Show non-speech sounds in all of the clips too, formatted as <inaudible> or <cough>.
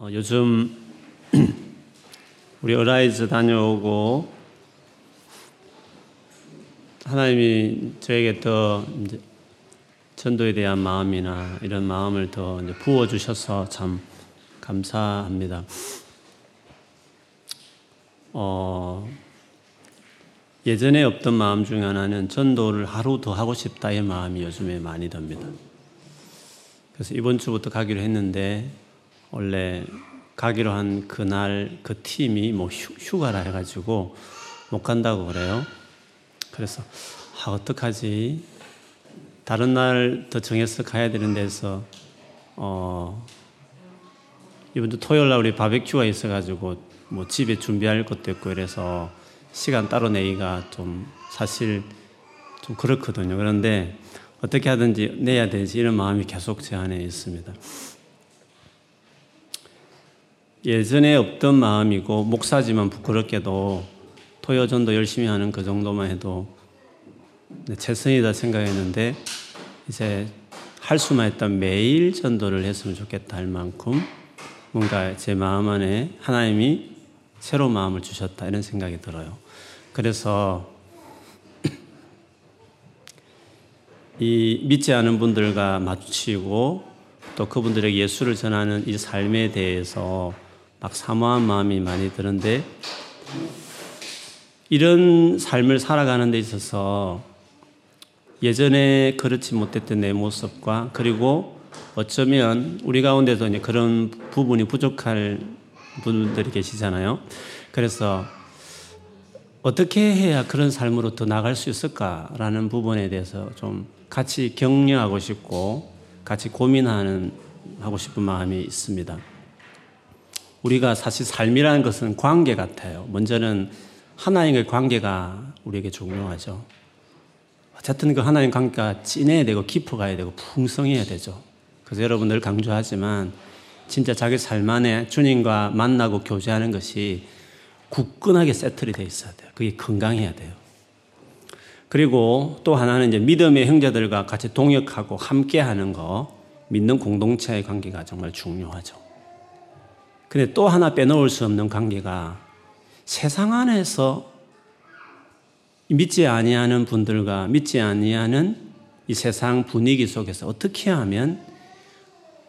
어, 요즘 <clears throat> 우리 Arise 다녀오고 하나님이 저에게 더 전도에 대한 마음이나 이런 마음을 더 부어 주셔서 참 감사합니다. 어, 예전에 없던 마음 중에 하나는 전도를 하루 더 하고 싶다의 마음이 요즘에 많이 듭니다. 그래서 이번 주부터 가기로 했는데 원래 가기로 한 그날 그 팀이 뭐 휴, 가라 해가지고 못 간다고 그래요. 그래서 아 어떡하지? 다른 날 더 정해서 가야 되는 데서 어 이번 주 토요일 날 우리 바베큐가 있어가지고 뭐 집에 준비할 것도 있고 이래서 시간 따로 내기가 좀 사실 좀 그렇거든요. 그런데 어떻게 하든지 내야 되지 이런 마음이 계속 제 안에 있습니다. 예전에 없던 마음이고 목사지만 부끄럽게도 토요전도 열심히 하는 그 정도만 해도 최선이다 생각했는데 이제 할 수만 있다면 매일 전도를 했으면 좋겠다 할 만큼 뭔가 제 마음 안에 하나님이 새로운 마음을 주셨다 이런 생각이 들어요. 그래서 <clears throat> 이 믿지 않은 분들과 마주치고 또 그분들에게 예수를 전하는 이 삶에 대해서 막 사모한 마음이 많이 드는데 이런 삶을 살아가는 데 있어서 예전에 그렇지 못했던 내 모습과 그리고 어쩌면 우리 가운데도 이제 그런 부분이 부족할 분들이 계시잖아요. 그래서 어떻게 해야 그런 삶으로 더 나갈 수 있을까라는 부분에 대해서 좀 같이 격려하고 싶고 같이 고민하는 하고 싶은 마음이 있습니다. 우리가 사실 삶이라는 것은 관계 같아요. 먼저는 하나님과의 관계가 우리에게 중요하죠. 어쨌든 그 하나님 관계가 진해야 되고 깊어가야 되고 풍성해야 되죠. 그래서 여러분 늘 강조하지만 진짜 자기 삶 안에 주님과 만나고 교제하는 것이 굳건하게 세틀이 돼 있어야 돼요. 그게 건강해야 돼요. 그리고 또 하나는 이제 믿음의 형제들과 같이 동역하고 함께 하는 거, 믿는 공동체의 관계가 정말 중요하죠. 근데 또 하나 빼놓을 수 없는 관계가 세상 안에서 믿지 아니하는 분들과 믿지 아니하는 이 세상 분위기 속에서 어떻게 하면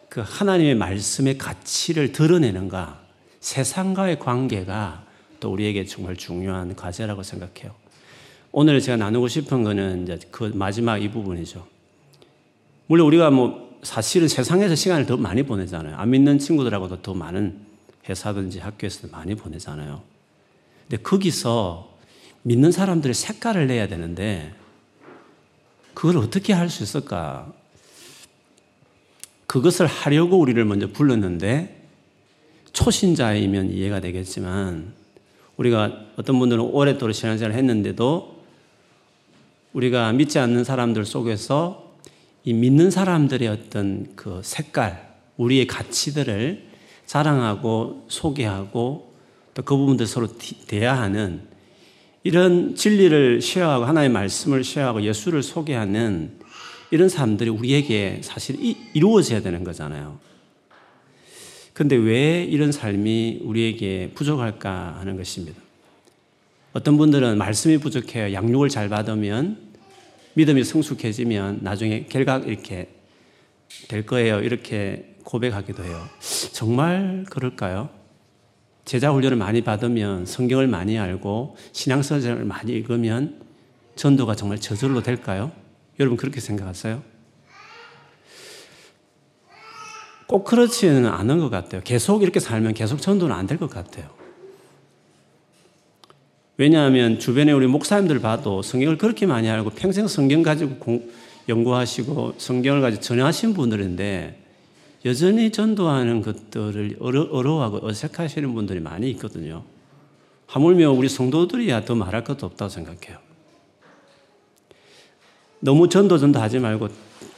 그 하나님의 말씀의 가치를 드러내는가 세상과의 관계가 또 우리에게 정말 중요한 과제라고 생각해요. 오늘 제가 나누고 싶은 거는 이제 그 마지막 이 부분이죠. 물론 우리가 뭐 사실은 세상에서 시간을 더 많이 보내잖아요. 안 믿는 친구들하고도 더 많은 회사든지 학교에서 많이 보내잖아요. 근데 거기서 믿는 사람들의 색깔을 내야 되는데 그걸 어떻게 할 수 있을까? 그것을 하려고 우리를 먼저 불렀는데 초신자이면 이해가 되겠지만 우리가 어떤 분들은 오랫도록 신앙생활을 했는데도 우리가 믿지 않는 사람들 속에서 이 믿는 사람들의 어떤 그 색깔, 우리의 가치들을 자랑하고 소개하고 또 그 부분들 서로 대화하는 이런 진리를 쉐어하고 하나의 말씀을 쉐어하고 예수를 소개하는 이런 사람들이 우리에게 사실 이루어져야 되는 거잖아요. 근데 왜 이런 삶이 우리에게 부족할까 하는 것입니다. 어떤 분들은 말씀이 부족해요. 양육을 잘 받으면 믿음이 성숙해지면 나중에 결과 이렇게 될 거예요. 이렇게 고백하기도 해요. 정말 그럴까요? 제자 훈련을 많이 받으면 성경을 많이 알고 신앙서적을 많이 읽으면 전도가 정말 저절로 될까요? 여러분 그렇게 생각하세요? 꼭 그렇지는 않은 것 같아요. 계속 이렇게 살면 계속 전도는 안 될 것 같아요. 왜냐하면 주변에 우리 목사님들 봐도 성경을 그렇게 많이 알고 평생 성경 가지고 공, 연구하시고 성경을 가지고 전하신 분들인데 여전히 전도하는 것들을 어려, 워하고 어색하시는 분들이 많이 있거든요. 하물며 우리 성도들이야 더 말할 것도 없다고 생각해요. 너무 전도 전도 하지 말고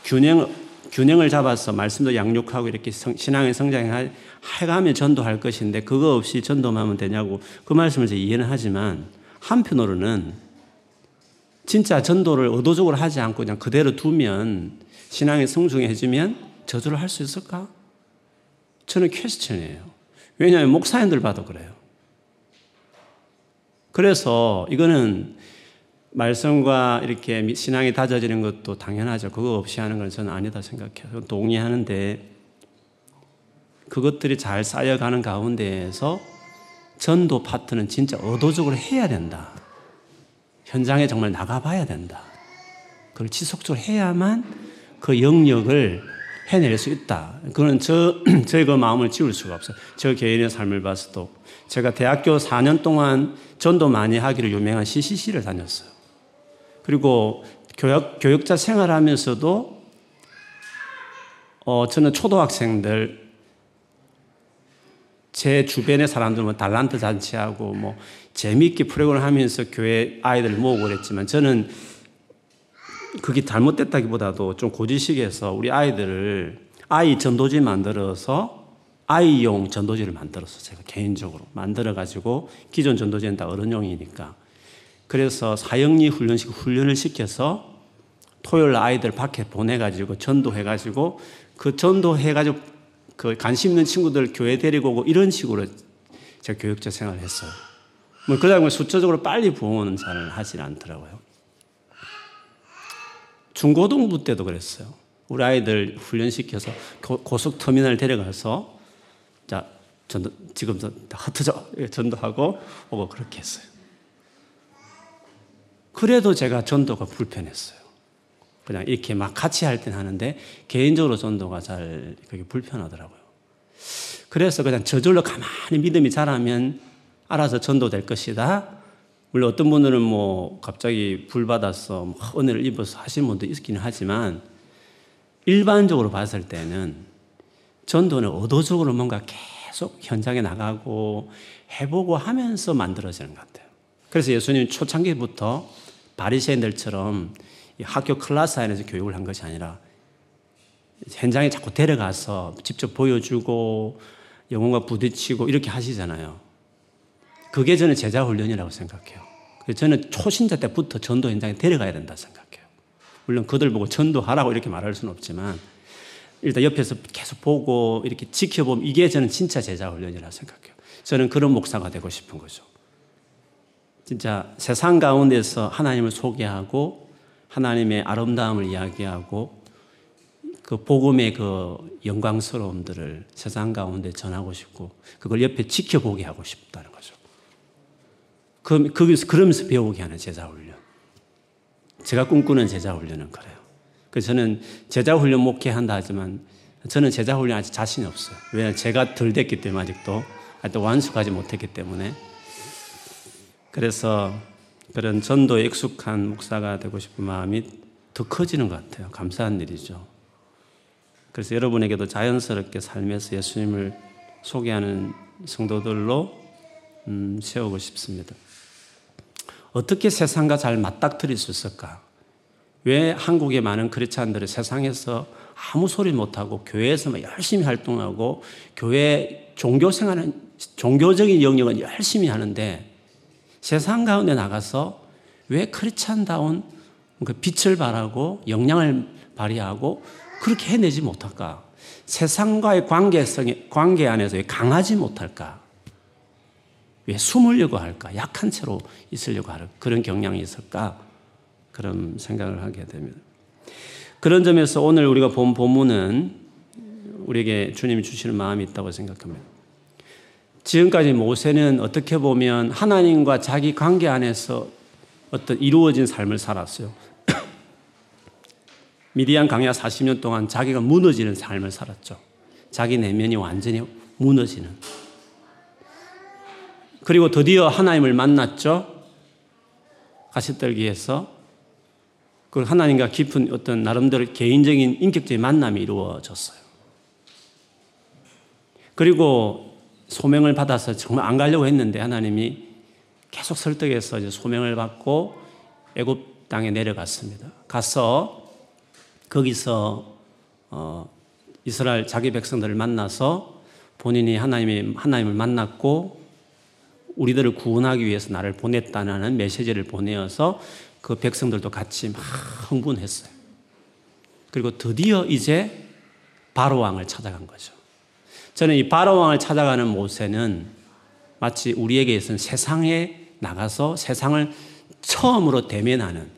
균형, 균형을 잡아서 말씀도 양육하고 이렇게 성, 신앙의 성장을 해가며 전도할 것인데 그거 없이 전도만 하면 되냐고 그 말씀을 제가 이해는 하지만 한편으로는 진짜 전도를 의도적으로 하지 않고 그냥 그대로 두면 신앙이 성숙해지면 저주를 할 수 있을까? 저는 퀘스천이에요. 왜냐하면 목사님들 봐도 그래요. 그래서 이거는 말씀과 이렇게 신앙이 다져지는 것도 당연하죠. 그거 없이 하는 건 저는 아니다 생각해요. 동의하는데 그것들이 잘 쌓여가는 가운데에서 전도 파트는 진짜 의도적으로 해야 된다. 현장에 정말 나가봐야 된다. 그걸 지속적으로 해야만 그 영역을 해낼 수 있다. 그는 저, <clears throat> 저의 그 마음을 지울 수가 없어요. 저 개인의 삶을 봐서도. 제가 대학교 4년 동안 전도 많이 하기로 유명한 CCC를 다녔어요. 그리고 교육, 교육자 생활하면서도 어, 저는 초등학생들 제 주변의 사람들은 뭐 달란트 잔치하고 뭐 재미있게 프로그램 하면서 교회 아이들 모으고 그랬지만 저는 그게 잘못됐다기보다도 좀 고지식에서 우리 아이들을 아이 전도지 만들어서 아이용 전도지를 만들어서 제가 개인적으로 만들어 가지고 기존 전도지는 다 어른용이니까 그래서 사형리 훈련식 훈련을 시켜서 토요일 아이들 밖에 보내 가지고 전도해 가지고 그 전도해 가지고 그 관심 있는 친구들 교회 데리고 오고 이런 식으로 제가 교육자 생활을 했어요. 뭐, 그 다음에 수초적으로 빨리 부흥은 잘 하질 않더라고요. 중고등부 때도 그랬어요. 우리 아이들 훈련시켜서 고속터미널 데려가서 자, 전도, 지금 흩어져. 전도하고 오고 그렇게 했어요. 그래도 제가 전도가 불편했어요. 그냥 이렇게 막 같이 할 때는 하는데 개인적으로 전도가 잘 그게 불편하더라고요. 그래서 그냥 저절로 가만히 믿음이 자라면 알아서 전도될 것이다. 물론 어떤 분들은 뭐 갑자기 불 받아서 뭐 은혜를 입어서 하시는 분도 있기는 하지만 일반적으로 봤을 때는 전도는 의도적으로 뭔가 계속 현장에 나가고 해보고 하면서 만들어지는 것 같아요. 그래서 예수님 초창기부터 바리새인들처럼 학교 클래스 안에서 교육을 한 것이 아니라 현장에 자꾸 데려가서 직접 보여주고 영혼과 부딪히고 이렇게 하시잖아요. 그게 저는 제자 훈련이라고 생각해요. 저는 초신자 때부터 전도 현장에 데려가야 된다 생각해요. 물론 그들 보고 전도하라고 이렇게 말할 수는 없지만 일단 옆에서 계속 보고 이렇게 지켜보면 이게 저는 진짜 제자 훈련이라고 생각해요. 저는 그런 목사가 되고 싶은 거죠. 진짜 세상 가운데서 하나님을 소개하고 하나님의 아름다움을 이야기하고 그 복음의 그 영광스러움들을 세상 가운데 전하고 싶고 그걸 옆에 지켜보게 하고 싶다는 거죠. 그, 거기서 그러면서 배우게 하는 제자 훈련. 제가 꿈꾸는 제자 훈련은 그래요. 그래서 저는 제자 훈련 목회한다 하지만 저는 제자 훈련 아직 자신이 없어요. 왜냐하면 제가 덜 됐기 때문에 아직도 아직도 완숙하지 못했기 때문에 그래서 그런 전도에 익숙한 목사가 되고 싶은 마음이 더 커지는 것 같아요. 감사한 일이죠. 그래서 여러분에게도 자연스럽게 삶에서 예수님을 소개하는 성도들로 음, 세우고 싶습니다. 어떻게 세상과 잘 맞닥뜨릴 수 있을까? 왜 한국의 많은 크리스찬들이 세상에서 아무 소리 못하고 교회에서만 열심히 활동하고 교회 종교 생활은 종교적인 영역은 열심히 하는데 세상 가운데 나가서 왜 크리스찬다운 그 빛을 발하고 영향을 발휘하고 그렇게 해내지 못할까? 세상과의 관계성이 관계 안에서 왜 강하지 못할까? 왜 숨으려고 할까? 약한 채로 있으려고 하는 그런 경향이 있을까? 그런 생각을 하게 됩니다. 그런 점에서 오늘 우리가 본 본문은 우리에게 주님이 주시는 마음이 있다고 생각합니다. 지금까지 모세는 어떻게 보면 하나님과 자기 관계 안에서 어떤 이루어진 삶을 살았어요. <coughs> 미디안 강야 40년 동안 자기가 무너지는 삶을 살았죠. 자기 내면이 완전히 무너지는. 그리고 드디어 하나님을 만났죠. 가시떨기에서. 그 하나님과 깊은 어떤 나름대로 개인적인 인격적인 만남이 이루어졌어요. 그리고 소명을 받아서 정말 안 가려고 했는데 하나님이 계속 설득해서 이제 소명을 받고 애굽 땅에 내려갔습니다. 가서 거기서 어 이스라엘 자기 백성들을 만나서 본인이 하나님이 하나님을 만났고 우리들을 구원하기 위해서 나를 보냈다는 메시지를 보내어서 그 백성들도 같이 막 흥분했어요. 그리고 드디어 이제 바로 왕을 찾아간 거죠. 저는 이 바로 왕을 찾아가는 모세는 마치 우리에게 있어서 세상에 나가서 세상을 처음으로 대면하는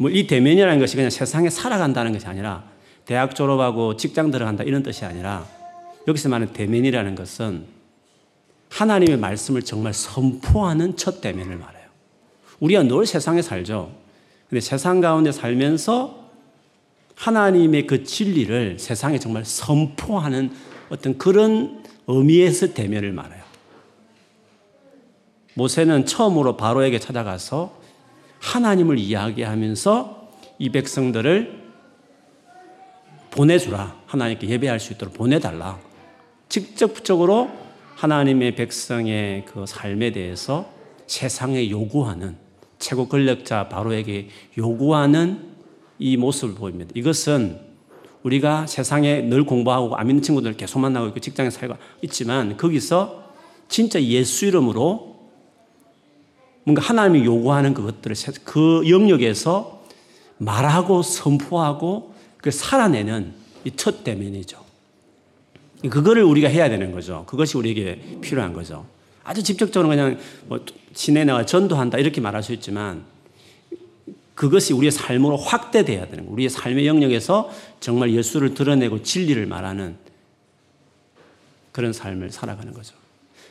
뭐 이 대면이라는 것이 그냥 세상에 살아간다는 것이 아니라 대학 졸업하고 직장 들어간다 이런 뜻이 아니라 여기서 말하는 대면이라는 것은 하나님의 말씀을 정말 선포하는 첫 대면을 말해요. 우리가 늘 세상에 살죠. 근데 세상 가운데 살면서 하나님의 그 진리를 세상에 정말 선포하는 어떤 그런 의미에서 대면을 말해요. 모세는 처음으로 바로에게 찾아가서 하나님을 이야기하면서 이 백성들을 보내주라. 하나님께 예배할 수 있도록 보내달라. 직접적으로 하나님의 백성의 그 삶에 대해서 세상에 요구하는 최고 권력자 바로에게 요구하는 이 모습을 보입니다. 이것은 우리가 세상에 늘 공부하고 안 믿는 친구들 계속 만나고 있고 직장에 살고 있지만 거기서 진짜 예수 이름으로 뭔가 하나님이 요구하는 그것들을 그 영역에서 말하고 선포하고 그 살아내는 이 첫 대면이죠. 그거를 우리가 해야 되는 거죠. 그것이 우리에게 필요한 거죠. 아주 직접적으로 그냥 뭐 시내 나가 전도한다 이렇게 말할 수 있지만 그것이 우리의 삶으로 확대돼야 되는 거예요. 우리의 삶의 영역에서 정말 예수를 드러내고 진리를 말하는 그런 삶을 살아가는 거죠.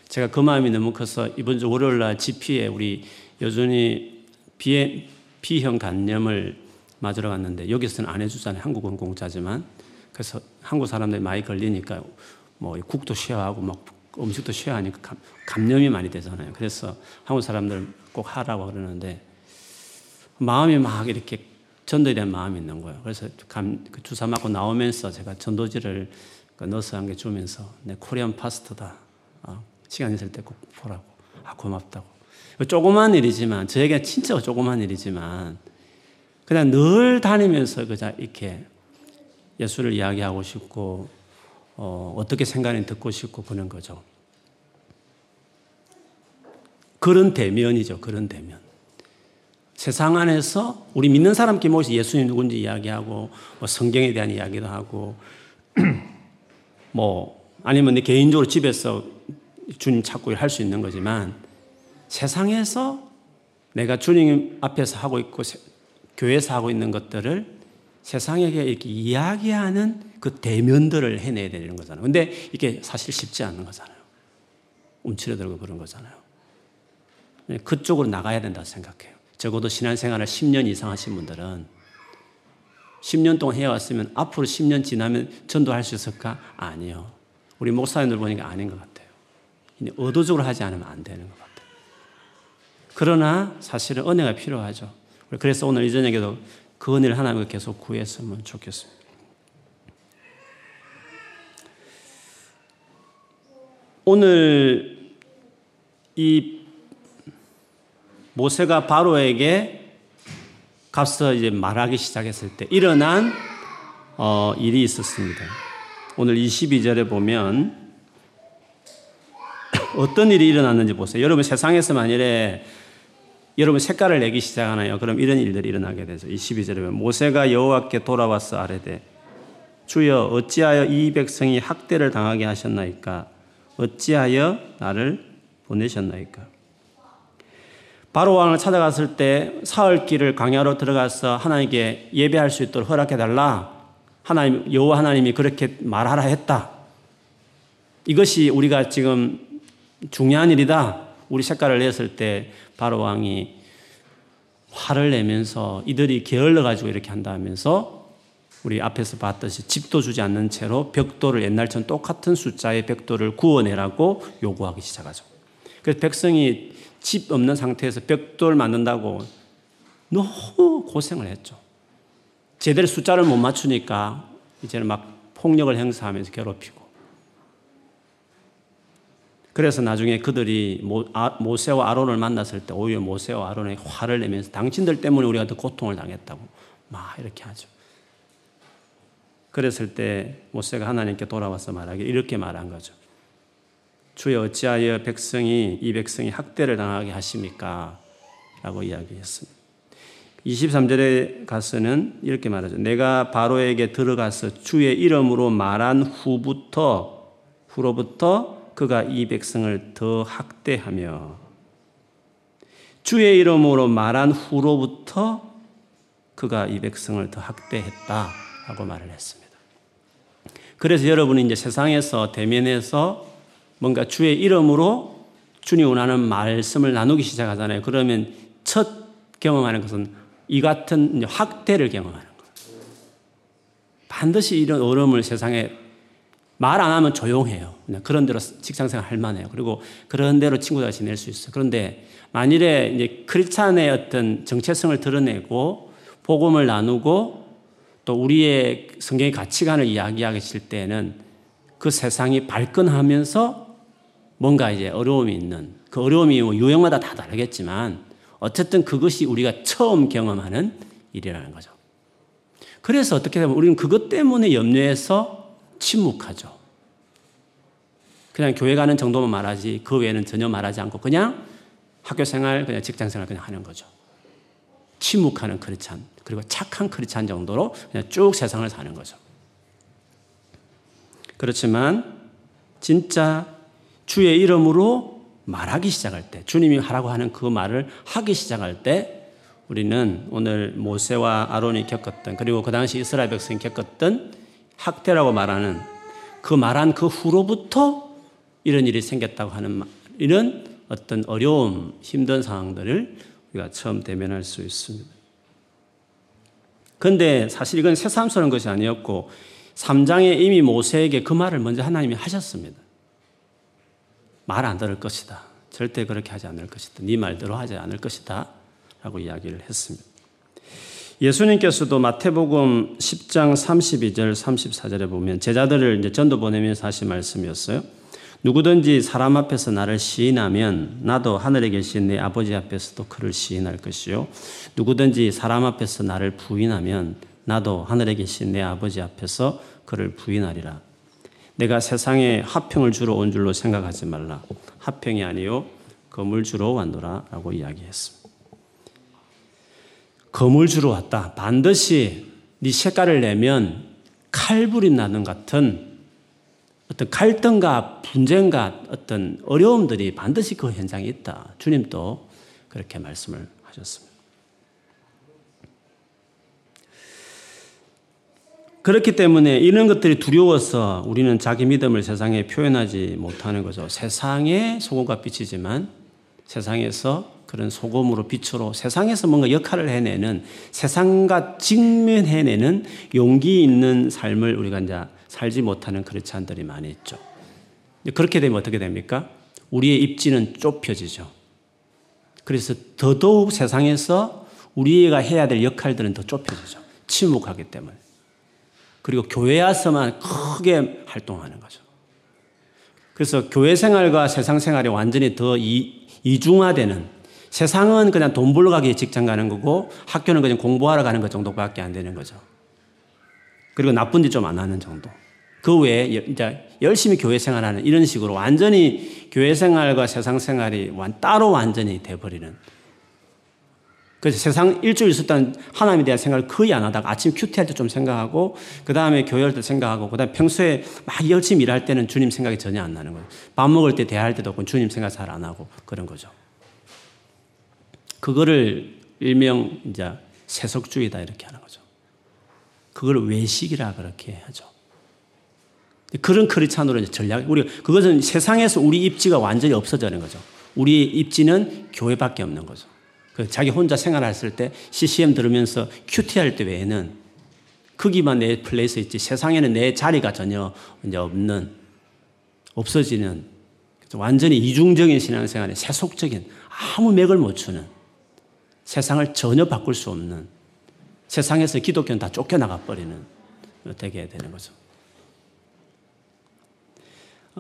제가 그 마음이 너무 커서 이번 주 월요일 날 GP에 우리 여전히 비, B형 간염을 맞으러 갔는데 여기서는 안 해주잖아요. 한국은 공짜지만. 그래서 한국 사람들이 많이 걸리니까 뭐 국도 쉐어하고 막 음식도 쉐어하니까 감염이 많이 되잖아요. 그래서 한국 사람들 꼭 하라고 그러는데 마음이 막 이렇게 전도에 대한 마음이 있는 거예요. 그래서 감, 그 주사 맞고 나오면서 제가 전도지를 그 넣어서 한게 주면서 내 코리안 파스터다. 어, 시간 있을 때 꼭 보라고. 아, 고맙다고. 조그만 일이지만, 저에게 진짜 조그만 일이지만, 그냥 늘 다니면서 그냥 이렇게 예수를 이야기하고 싶고, 어, 어떻게 생각하는지 듣고 싶고 그런 거죠. 그런 대면이죠. 그런 대면. 세상 안에서 우리 믿는 사람끼리 모여서 예수님 누군지 이야기하고 뭐 성경에 대한 이야기도 하고 <clears throat> 뭐 아니면 내 개인적으로 집에서 주님 찾고 할 수 있는 거지만 세상에서 내가 주님 앞에서 하고 있고 교회에서 하고 있는 것들을 세상에게 이렇게 이야기하는 그 대면들을 해내야 되는 거잖아요. 근데 이게 사실 쉽지 않은 거잖아요. 움츠러들고 그런 거잖아요. 그쪽으로 나가야 된다 생각해요. 적어도 신앙생활을 10년 이상 하신 분들은 10년 동안 해왔으면 앞으로 10년 지나면 전도할 수 있을까? 아니요. 우리 목사님들 보니까 아닌 것 같아요. 의도적으로 하지 않으면 안 되는 것 같아요. 그러나 사실은 은혜가 필요하죠. 그래서 오늘 이 저녁에도 그 은혜를 하나님께 계속 구했으면 좋겠습니다. 오늘 이 모세가 바로에게 가서 이제 말하기 시작했을 때 일어난 어, 일이 있었습니다. 오늘 22절에 보면 어떤 일이 일어났는지 보세요. 여러분 세상에서 만일에 여러분 색깔을 내기 시작하나요? 그럼 이런 일들이 일어나게 되죠. 22절에 보면 모세가 여호와께 돌아와서 아뢰되 주여 어찌하여 이 백성이 학대를 당하게 하셨나이까? 어찌하여 나를 보내셨나이까? 바로 왕을 찾아갔을 때 사흘 길을 광야로 들어가서 하나님께 예배할 수 있도록 허락해 달라. 하나님 여호와 하나님이 그렇게 말하라 했다. 이것이 우리가 지금 중요한 일이다. 우리 색깔을 냈을 때 바로 왕이 화를 내면서 이들이 게을러 가지고 이렇게 한다 하면서 우리 앞에서 봤듯이 집도 주지 않는 채로 벽돌을 옛날처럼 똑같은 숫자의 벽돌을 구워내라고 요구하기 시작하죠. 그래서 백성이 집 없는 상태에서 벽돌 만든다고 너무 고생을 했죠. 제대로 숫자를 못 맞추니까 이제는 막 폭력을 행사하면서 괴롭히고. 그래서 나중에 그들이 아, 모세와 아론을 만났을 때 오히려 모세와 아론의 화를 내면서 당신들 때문에 우리가 더 고통을 당했다고 막 이렇게 하죠. 그랬을 때 모세가 하나님께 돌아와서 말하기 이렇게 말한 거죠. 주여 어찌하여 백성이 이 백성이 학대를 당하게 하십니까? 라고 이야기했습니다. 23절에 가서는 이렇게 말하죠. 내가 바로에게 들어가서 주의 이름으로 말한 후부터 후로부터 그가 이 백성을 더 학대하며 주의 이름으로 말한 후로부터 그가 이 백성을 더 학대했다 라고 말을 했습니다. 그래서 여러분이 이제 세상에서 대면해서 뭔가 주의 이름으로 주님 원하는 말씀을 나누기 시작하잖아요. 그러면 첫 경험하는 것은 이 같은 학대를 경험하는 거예요. 반드시 이런 어려움을 세상에 말 안 하면 조용해요. 그냥 그런 대로 직장생활 할 만해요. 그리고 그런 대로 친구들 지낼 수 있어요. 그런데 만일에 이제 크리스찬의 어떤 정체성을 드러내고 복음을 나누고 또 우리의 성경의 가치관을 이야기하실 때는 그 세상이 발끈하면서 뭔가 이제 어려움이 있는 그 어려움이 뭐 유형마다 다 다르겠지만 어쨌든 그것이 우리가 처음 경험하는 일이라는 거죠. 그래서 어떻게 되면 우리는 그것 때문에 염려해서 침묵하죠. 그냥 교회 가는 정도만 말하지 그 외에는 전혀 말하지 않고 그냥 학교 생활, 그냥 직장 생활 그냥 하는 거죠. 침묵하는 크리찬, 그리고 착한 크리찬 정도로 그냥 쭉 세상을 사는 거죠. 그렇지만 진짜 주의 이름으로 말하기 시작할 때, 주님이 하라고 하는 그 말을 하기 시작할 때 우리는 오늘 모세와 아론이 겪었던 그리고 그 당시 이스라엘 백성이 겪었던 학대라고 말하는 그 말한 그 후로부터 이런 일이 생겼다고 하는 이런 어떤 어려움, 힘든 상황들을 우리가 처음 대면할 수 있습니다. 그런데 사실 이건 새삼스러운 것이 아니었고 3장에 이미 모세에게 그 말을 먼저 하나님이 하셨습니다. 말 안 들을 것이다. 절대 그렇게 하지 않을 것이다. 네 말대로 하지 않을 것이다. 라고 이야기를 했습니다. 예수님께서도 마태복음 10장 32절 34절에 보면 제자들을 이제 전도 보내면서 하신 말씀이었어요. 누구든지 사람 앞에서 나를 시인하면 나도 하늘에 계신 내 아버지 앞에서도 그를 시인할 것이요. 누구든지 사람 앞에서 나를 부인하면 나도 하늘에 계신 내 아버지 앞에서 그를 부인하리라. 내가 세상에 화평을 주러 온 줄로 생각하지 말라. 화평이 아니요 검을 주러 왔노라 라고 이야기했습니다. 검을 주러 왔다. 반드시 네 색깔을 내면 칼불이 나는 같은 어떤 갈등과 분쟁과 어떤 어려움들이 반드시 그 현장에 있다. 주님도 그렇게 말씀을 하셨습니다. 그렇기 때문에 이런 것들이 두려워서 우리는 자기 믿음을 세상에 표현하지 못하는 거죠. 세상에 소금과 빛이지만 세상에서 그런 소금으로 빛으로 세상에서 뭔가 역할을 해내는 세상과 직면해내는 용기 있는 삶을 우리가 이제 살지 못하는 크리스찬들이 많이 있죠. 그렇게 되면 어떻게 됩니까? 우리의 입지는 좁혀지죠. 그래서 더더욱 세상에서 우리가 해야 될 역할들은 더 좁혀지죠. 침묵하기 때문에. 그리고 교회 와서만 크게 활동하는 거죠. 그래서 교회 생활과 세상 생활이 완전히 더 이, 이중화되는 세상은 그냥 돈 벌러 가기 직장 가는 거고 학교는 그냥 공부하러 가는 것 정도밖에 안 되는 거죠. 그리고 나쁜 짓 좀 안 하는 정도. 그 외에 이제 열심히 교회 생활하는 이런 식으로 완전히 교회 생활과 세상 생활이 따로 완전히 돼버리는. 그래서 세상 일주일 있었던 하나님에 대한 생각을 거의 안 하다가 아침 큐티할 때 좀 생각하고 그 다음에 교회 할때 생각하고 그 다음에 평소에 막 열심히 일할 때는 주님 생각이 전혀 안 나는 거예요. 밥 먹을 때 대할 때도 주님 생각 잘 안 하고 그런 거죠. 그거를 일명 이제 세속주의다 이렇게 하는 거죠. 그걸 외식이라 그렇게 하죠. 그런 크리스천으로 전락, 우리, 그것은 세상에서 우리 입지가 완전히 없어지는 거죠. 우리 입지는 교회밖에 없는 거죠. 그 자기 혼자 생활했을 때 CCM 들으면서 QT 할 때 외에는 거기만 내 place 있지 세상에는 내 자리가 전혀 이제 없는, 없어지는 완전히 이중적인 신앙생활에 세속적인 아무 맥을 못 추는 세상을 전혀 바꿀 수 없는 세상에서 기독교는 다 쫓겨나가 버리는 되게 되는 거죠.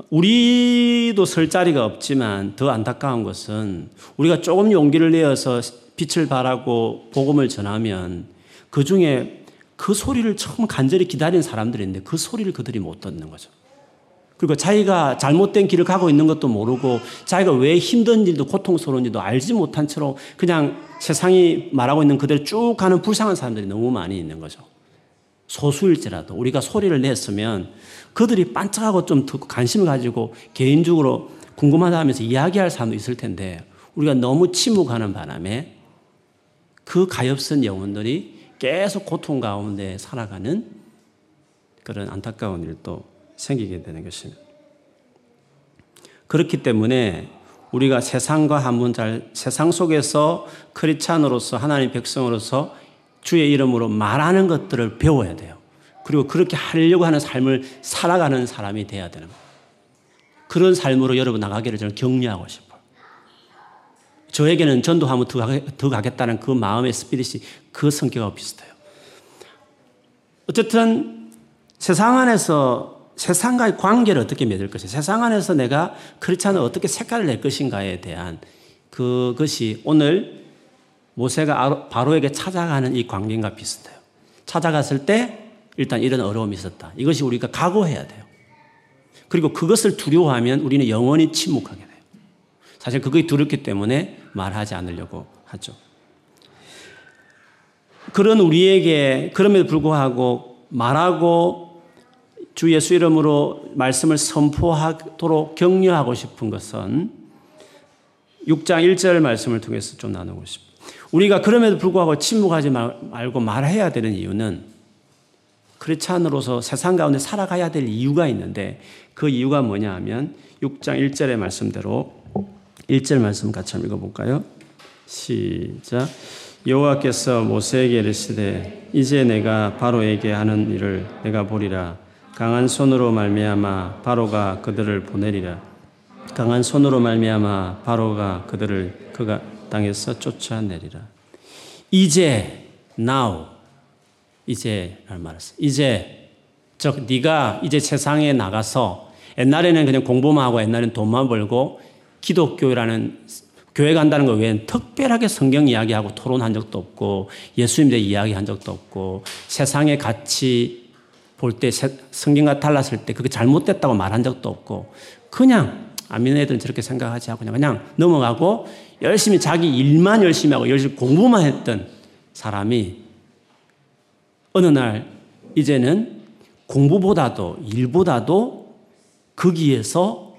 우리도 설 자리가 없지만 더 안타까운 것은 우리가 조금 용기를 내어서 빛을 발하고 복음을 전하면 그 중에 그 소리를 처음 간절히 기다리는 사람들이 있는데 그 소리를 그들이 못 듣는 거죠. 그리고 자기가 잘못된 길을 가고 있는 것도 모르고 자기가 왜 힘든 일도 고통스러운지도 알지 못한 채로 그냥 세상이 말하고 있는 그대로 쭉 가는 불쌍한 사람들이 너무 많이 있는 거죠. 소수일지라도 우리가 소리를 냈으면 그들이 반짝하고 좀 관심을 가지고 개인적으로 궁금하다 하면서 이야기할 사람도 있을 텐데 우리가 너무 침묵하는 바람에 그 가엾은 영혼들이 계속 고통 가운데 살아가는 그런 안타까운 일도 생기게 되는 것입니다. 그렇기 때문에 우리가 세상과 한번 잘 세상 속에서 크리스찬으로서 하나님 백성으로서 주의 이름으로 말하는 것들을 배워야 돼요. 그리고 그렇게 하려고 하는 삶을 살아가는 사람이 돼야 되는. 그런 삶으로 여러분 나가기를 저는 격려하고 싶어요. 저에게는 전도하면 더, 가겠다는 그 마음의 스피릿이 그 성격하고 비슷해요. 어쨌든 세상 안에서 세상과의 관계를 어떻게 맺을 것이 세상 안에서 내가 크리스찬을 어떻게 색깔을 낼 것인가에 대한 그것이 오늘 모세가 바로에게 찾아가는 이 관계과 비슷해요. 찾아갔을 때 일단 이런 어려움이 있었다. 이것이 우리가 각오해야 돼요. 그리고 그것을 두려워하면 우리는 영원히 침묵하게 돼요. 사실 그것이 두렵기 때문에 말하지 않으려고 하죠. 그런 우리에게 그럼에도 불구하고 말하고 주 예수 이름으로 말씀을 선포하도록 격려하고 싶은 것은 6장 1절 말씀을 통해서 좀 나누고 싶습니다. 우리가 그럼에도 불구하고 침묵하지 말고 말해야 되는 이유는 크리스찬으로서 세상 가운데 살아가야 될 이유가 있는데 그 이유가 뭐냐 하면 6장 1절의 말씀대로 1절 말씀 같이 한번 읽어볼까요? 시작. 여호와께서 모세에게 이르시되 이제 내가 바로에게 하는 일을 내가 보리라 강한 손으로 말미암아 바로가 그들을 보내리라. 강한 손으로 말미암아 바로가 그들을 그가 땅에서 쫓아내리라. 이제 now 이제라는 말했어. 이제 즉 네가 이제 세상에 나가서 옛날에는 그냥 공부만 하고 옛날에는 돈만 벌고 기독교라는 교회 간다는 것 외에는 특별하게 성경 이야기하고 토론한 적도 없고 예수님에 대해 이야기한 적도 없고 세상의 가치 볼 때 성경과 달랐을 때 그게 잘못됐다고 말한 적도 없고 그냥 안 믿는 애들은 저렇게 생각하지 않고 그냥, 그냥 넘어가고 열심히 자기 일만 열심히 하고 열심히 공부만 했던 사람이 어느 날 이제는 공부보다도 일보다도 거기에서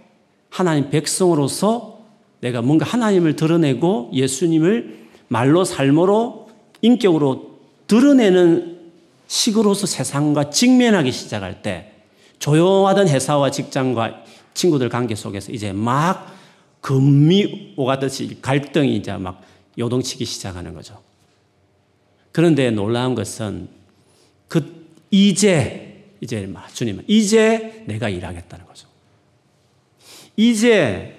하나님 백성으로서 내가 뭔가 하나님을 드러내고 예수님을 말로 삶으로 인격으로 드러내는 식으로서 세상과 직면하기 시작할 때 조용하던 회사와 직장과 친구들 관계 속에서 이제 막 금미 오가듯이 갈등이 이제 막 요동치기 시작하는 거죠. 그런데 놀라운 것은 그 이제 이제 주님은 이제 내가 일하겠다는 거죠. 이제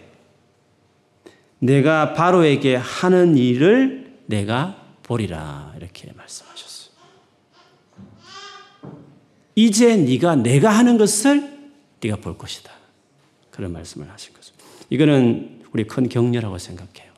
내가 바로에게 하는 일을 내가 보리라 이렇게 말씀하셨어요. 이제 네가 내가 하는 것을 네가 볼 것이다. 그런 말씀을 하신 거죠. 이거는 우리 큰 격려라고 생각해요.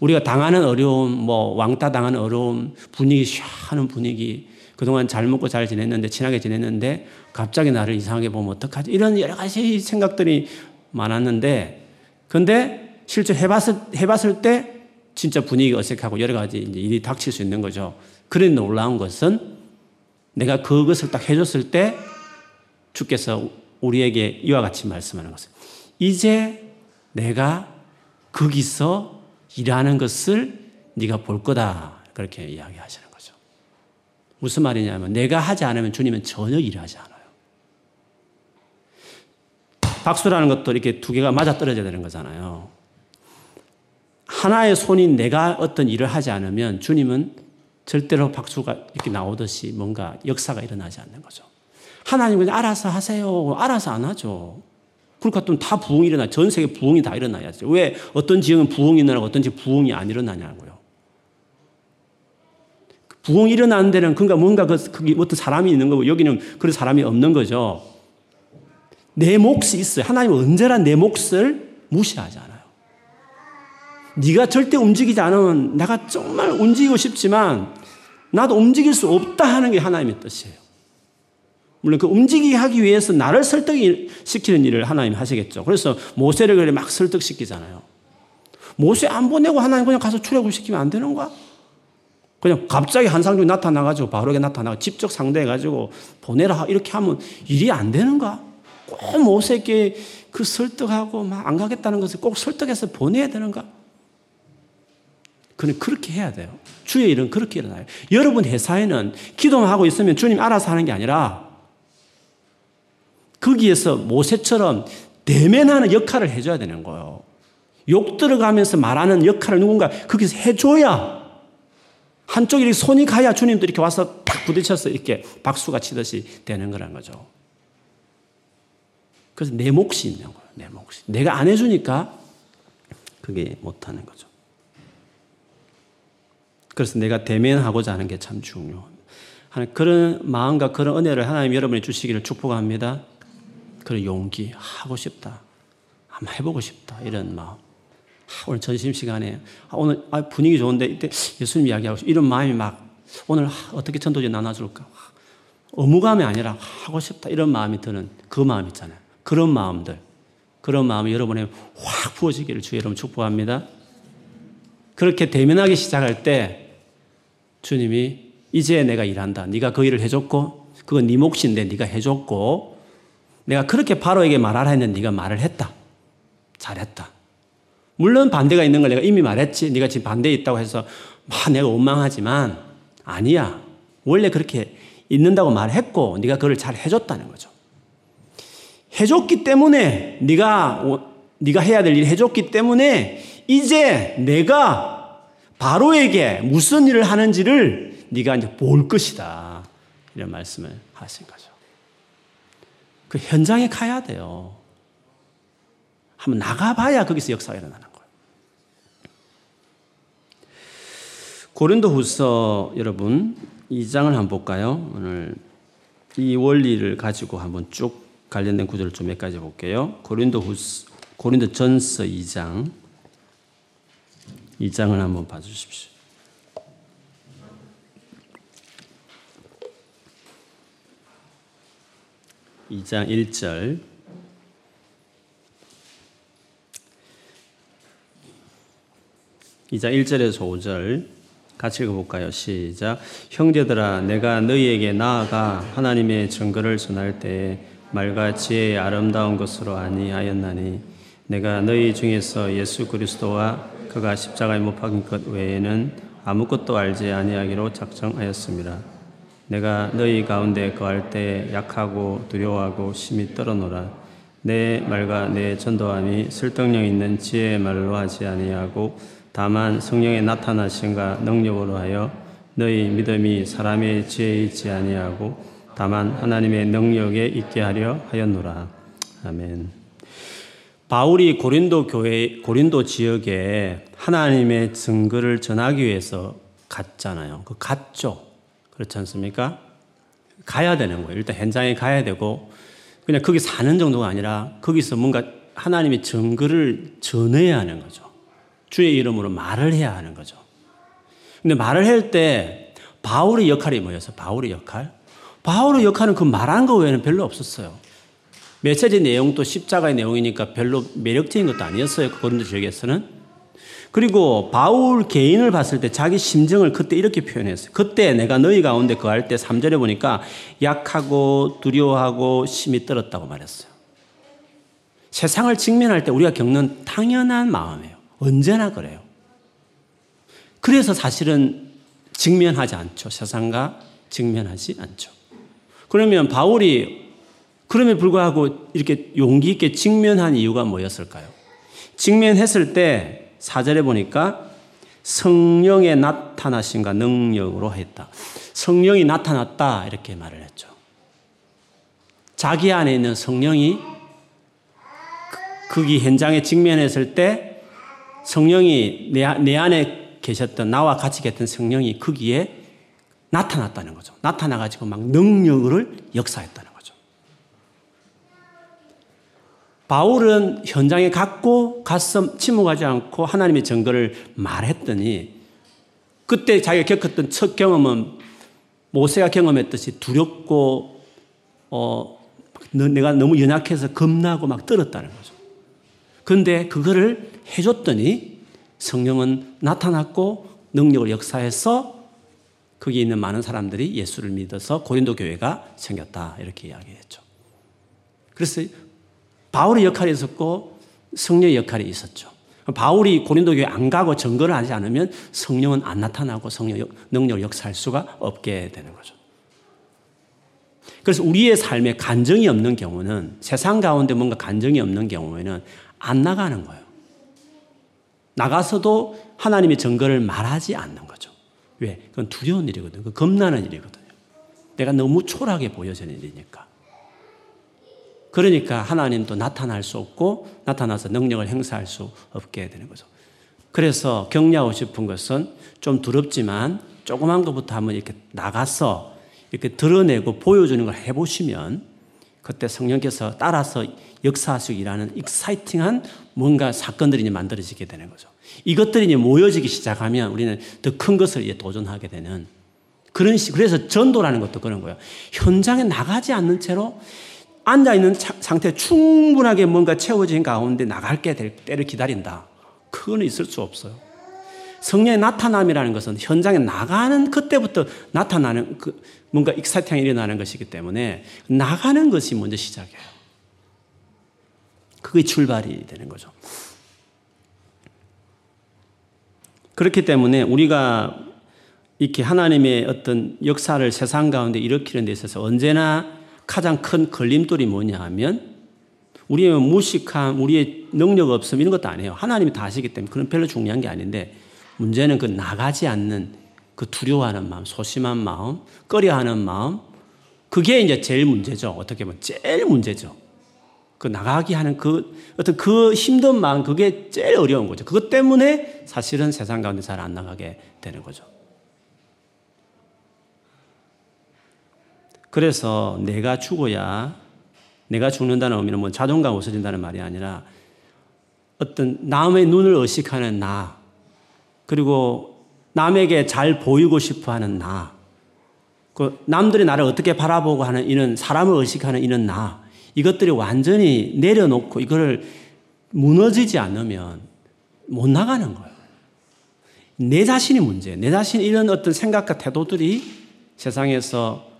우리가 당하는 어려움, 뭐 왕따 당하는 어려움, 분위기 쉬하는 분위기, 그동안 잘 먹고 잘 지냈는데 친하게 지냈는데 갑자기 나를 이상하게 보면 어떡하지? 이런 여러 가지 생각들이 많았는데 근데 실제 해봤을, 해봤을 때 진짜 분위기가 어색하고 여러 가지 일이 닥칠 수 있는 거죠. 그런 놀라운 것은 내가 그것을 딱 해줬을 때 주께서 우리에게 이와 같이 말씀하는 것은 이제 내가 거기서 일하는 것을 네가 볼 거다. 그렇게 이야기하시는 거죠. 무슨 말이냐면 내가 하지 않으면 주님은 전혀 일하지 않아요. 박수라는 것도 이렇게 두 개가 맞아 떨어져야 되는 거잖아요. 하나의 손이 내가 어떤 일을 하지 않으면 주님은 절대로 박수가 이렇게 나오듯이 뭔가 역사가 일어나지 않는 거죠. 하나님은 알아서 하세요. 알아서 안 하죠. 그러니까 다 부흥이 일어나. 전 세계 부흥이 다 일어나야죠. 왜 어떤 지역은 부흥이 일어나고 어떤 지역 부흥이 안 일어나냐고요. 부흥이 일어나는 데는 그러니까 뭔가 그, 그게 어떤 사람이 있는 거고 여기는 그런 사람이 없는 거죠. 내 몫이 있어요. 하나님은 언제나 내 몫을 무시하지 않아요. 네가 절대 움직이지 않으면 내가 정말 움직이고 싶지만 나도 움직일 수 없다 하는 게 하나님의 뜻이에요. 물론 그 움직이게 하기 위해서 나를 설득시키는 일을 하나님 하시겠죠. 그래서 모세를 그래 막 설득시키잖아요. 모세 안 보내고 하나님 그냥 가서 출애굽 시키면 안 되는 거야? 그냥 갑자기 한상중이 나타나가지고 바로게 나타나고 직접 상대해가지고 보내라 이렇게 하면 일이 안 되는가? 꼭 모세께 그 설득하고 막 안 가겠다는 것을 꼭 설득해서 보내야 되는가? 그는 그렇게 해야 돼요. 주의 일은 그렇게 일어나요. 여러분 회사에는 기도만 하고 있으면 주님 알아서 하는 게 아니라 거기에서 모세처럼 대면하는 역할을 해줘야 되는 거예요. 욕 들어가면서 말하는 역할을 누군가 거기서 해줘야 한쪽에 이렇게 손이 가야 주님도 이렇게 와서 탁 부딪혀서 이렇게 박수가 치듯이 되는 거란 거죠. 그래서 내 몫이 있는 거예요. 내 몫이. 내가 안 해주니까 그게 못하는 거죠. 그래서 내가 대면하고자 하는 게 참 중요합니다. 그런 마음과 그런 은혜를 하나님 여러분이 주시기를 축복합니다. 그런 용기, 하고 싶다. 한번 해보고 싶다. 이런 마음. 오늘 전심 시간에 아, 오늘 아, 분위기 좋은데 이때 예수님 이야기하고 싶 이런 마음이 막 오늘 어떻게 천도제 나눠줄까? 의무감이 아니라 하고 싶다. 이런 마음이 드는 그 마음 있잖아요. 그런 마음들. 그런 마음이 여러분에 확 부어지기를 주 여러분 축복합니다. 그렇게 대면하기 시작할 때 주님이 이제 내가 일한다. 네가 그 일을 해줬고 그건 네 몫인데 네가 해줬고 내가 그렇게 바로에게 말하라 했는데 네가 말을 했다. 잘했다. 물론 반대가 있는 걸 내가 이미 말했지. 네가 지금 반대에 있다고 해서 막 내가 원망하지만 아니야. 원래 그렇게 있는다고 말했고 네가 그걸 잘 해줬다는 거죠. 해줬기 때문에 네가 네가 해야 될 일을 해줬기 때문에 이제 내가 바로에게 무슨 일을 하는지를 네가 이제 볼 것이다. 이런 말씀을 하신 거죠. 그 현장에 가야 돼요. 한번 나가봐야 거기서 역사가 일어나는 거예요. 고린도 후서 여러분 2장을 한번 볼까요? 오늘 이 원리를 가지고 한번 쭉 관련된 구절을 좀 몇 가지 볼게요. 고린도 후서, 고린도 전서 2장 2장을 한번 봐주십시오. 2장 1절 이장 1절에서 5절 같이 읽어볼까요? 시작. 형제들아, 내가 너희에게 나아가 하나님의 증거를 전할 때 말과 지혜의 아름다운 것으로 아니하였나니 내가 너희 중에서 예수 그리스도와 그가 십자가에 못 박힌 것 외에는 아무것도 알지 아니하기로 작정하였습니다. 내가 너희 가운데 거할 때 약하고 두려워하고 심히 떨어노라. 내 말과 내 전도함이 설득력 있는 지혜의 말로 하지 아니하고 다만 성령의 나타나신가 능력으로 하여 너희 믿음이 사람의 지혜에 있지 아니하고 다만 하나님의 능력에 있게 하려 하였노라. 아멘. 바울이 고린도 교회 고린도 지역에 하나님의 증거를 전하기 위해서 갔잖아요. 그 갔죠. 그렇지 않습니까? 가야 되는 거예요. 일단 현장에 가야 되고 그냥 거기 사는 정도가 아니라 거기서 뭔가 하나님의 증거를 전해야 하는 거죠. 주의 이름으로 말을 해야 하는 거죠. 근데 말을 할 때 바울의 역할이 뭐였어요? 바울의 역할? 바울의 역할은 그 말한 거 외에는 별로 없었어요. 메시지 내용도 십자가의 내용이니까 별로 매력적인 것도 아니었어요. 그 고린도 지역에서는. 그리고 바울 개인을 봤을 때 자기 심정을 그때 이렇게 표현했어요. 그때 내가 너희 가운데 거할 때 3절에 보니까 약하고 두려워하고 심히 떨었다고 말했어요. 세상을 직면할 때 우리가 겪는 당연한 마음이에요. 언제나 그래요. 그래서 사실은 직면하지 않죠. 세상과 직면하지 않죠. 그러면 바울이 그럼에 불구하고 이렇게 용기 있게 직면한 이유가 뭐였을까요? 직면했을 때 4절에 보니까 성령의 나타나신가 능력으로 했다. 성령이 나타났다. 이렇게 말을 했죠. 자기 안에 있는 성령이 거기 현장에 직면했을 때 성령이 내, 내 안에 계셨던 나와 같이 계셨던 성령이 거기에 나타났다는 거죠. 나타나가지고 막 능력을 역사했다는 바울은 현장에 갔고 가서 침묵하지 않고 하나님의 증거를 말했더니 그때 자기가 겪었던 첫 경험은 모세가 경험했듯이 두렵고 어 내가 너무 연약해서 겁나고 막 떨었다는 거죠. 그런데 그거를 해줬더니 성령은 나타났고 능력을 역사해서 거기 있는 많은 사람들이 예수를 믿어서 고린도 교회가 생겼다. 이렇게 이야기했죠. 그래서 바울의 역할이 있었고 성령의 역할이 있었죠. 바울이 고린도 교회 안 가고 증거를 하지 않으면 성령은 안 나타나고 성령 능력을 역사할 수가 없게 되는 거죠. 그래서 우리의 삶에 간정이 없는 경우는 세상 가운데 뭔가 간정이 없는 경우에는 안 나가는 거예요. 나가서도 하나님의 증거를 말하지 않는 거죠. 왜? 그건 두려운 일이거든요. 그 겁나는 일이거든요. 내가 너무 초라하게 보여지는 일이니까. 그러니까 하나님도 나타날 수 없고 나타나서 능력을 행사할 수 없게 되는 거죠. 그래서 격려하고 싶은 것은 좀 두렵지만 조그만 것부터 한번 이렇게 나가서 이렇게 드러내고 보여주는 걸 해보시면 그때 성령께서 따라서 역사하시고 일하는 익사이팅한 뭔가 사건들이 만들어지게 되는 거죠. 이것들이 이제 모여지기 시작하면 우리는 더 큰 것을 이제 도전하게 되는 그런 시, 그래서 전도라는 것도 그런 거예요. 현장에 나가지 않는 채로 앉아있는 상태 충분하게 뭔가 채워진 가운데 나갈 게 될 때를 기다린다. 그거는 있을 수 없어요. 성령의 나타남이라는 것은 현장에 나가는 그때부터 나타나는 그 뭔가 익사이팅이 일어나는 것이기 때문에 나가는 것이 먼저 시작이에요. 그게 출발이 되는 거죠. 그렇기 때문에 우리가 이렇게 하나님의 어떤 역사를 세상 가운데 일으키는 데 있어서 언제나 가장 큰 걸림돌이 뭐냐 하면 우리의 무식함, 우리의 능력 없음 이런 것도 아니에요. 하나님이 다 하시기 때문에 그런 별로 중요한 게 아닌데 문제는 그 나가지 않는 그 두려워하는 마음, 소심한 마음, 꺼려하는 마음 그게 이제 제일 문제죠. 어떻게 보면 제일 문제죠. 그 나가기 하는 그 어떤 그 힘든 마음 그게 제일 어려운 거죠. 그것 때문에 사실은 세상 가운데 잘 안 나가게 되는 거죠. 그래서 내가 죽어야 내가 죽는다는 의미는 뭐 자존감 없어진다는 말이 아니라 어떤 남의 눈을 의식하는 나 그리고 남에게 잘 보이고 싶어 하는 나, 그 남들이 나를 어떻게 바라보고 하는 이런 사람을 의식하는 이런 나, 이것들이 완전히 내려놓고 이거를 무너지지 않으면 못 나가는 거예요. 내 자신이 문제예요. 내 자신 이런 어떤 생각과 태도들이 세상에서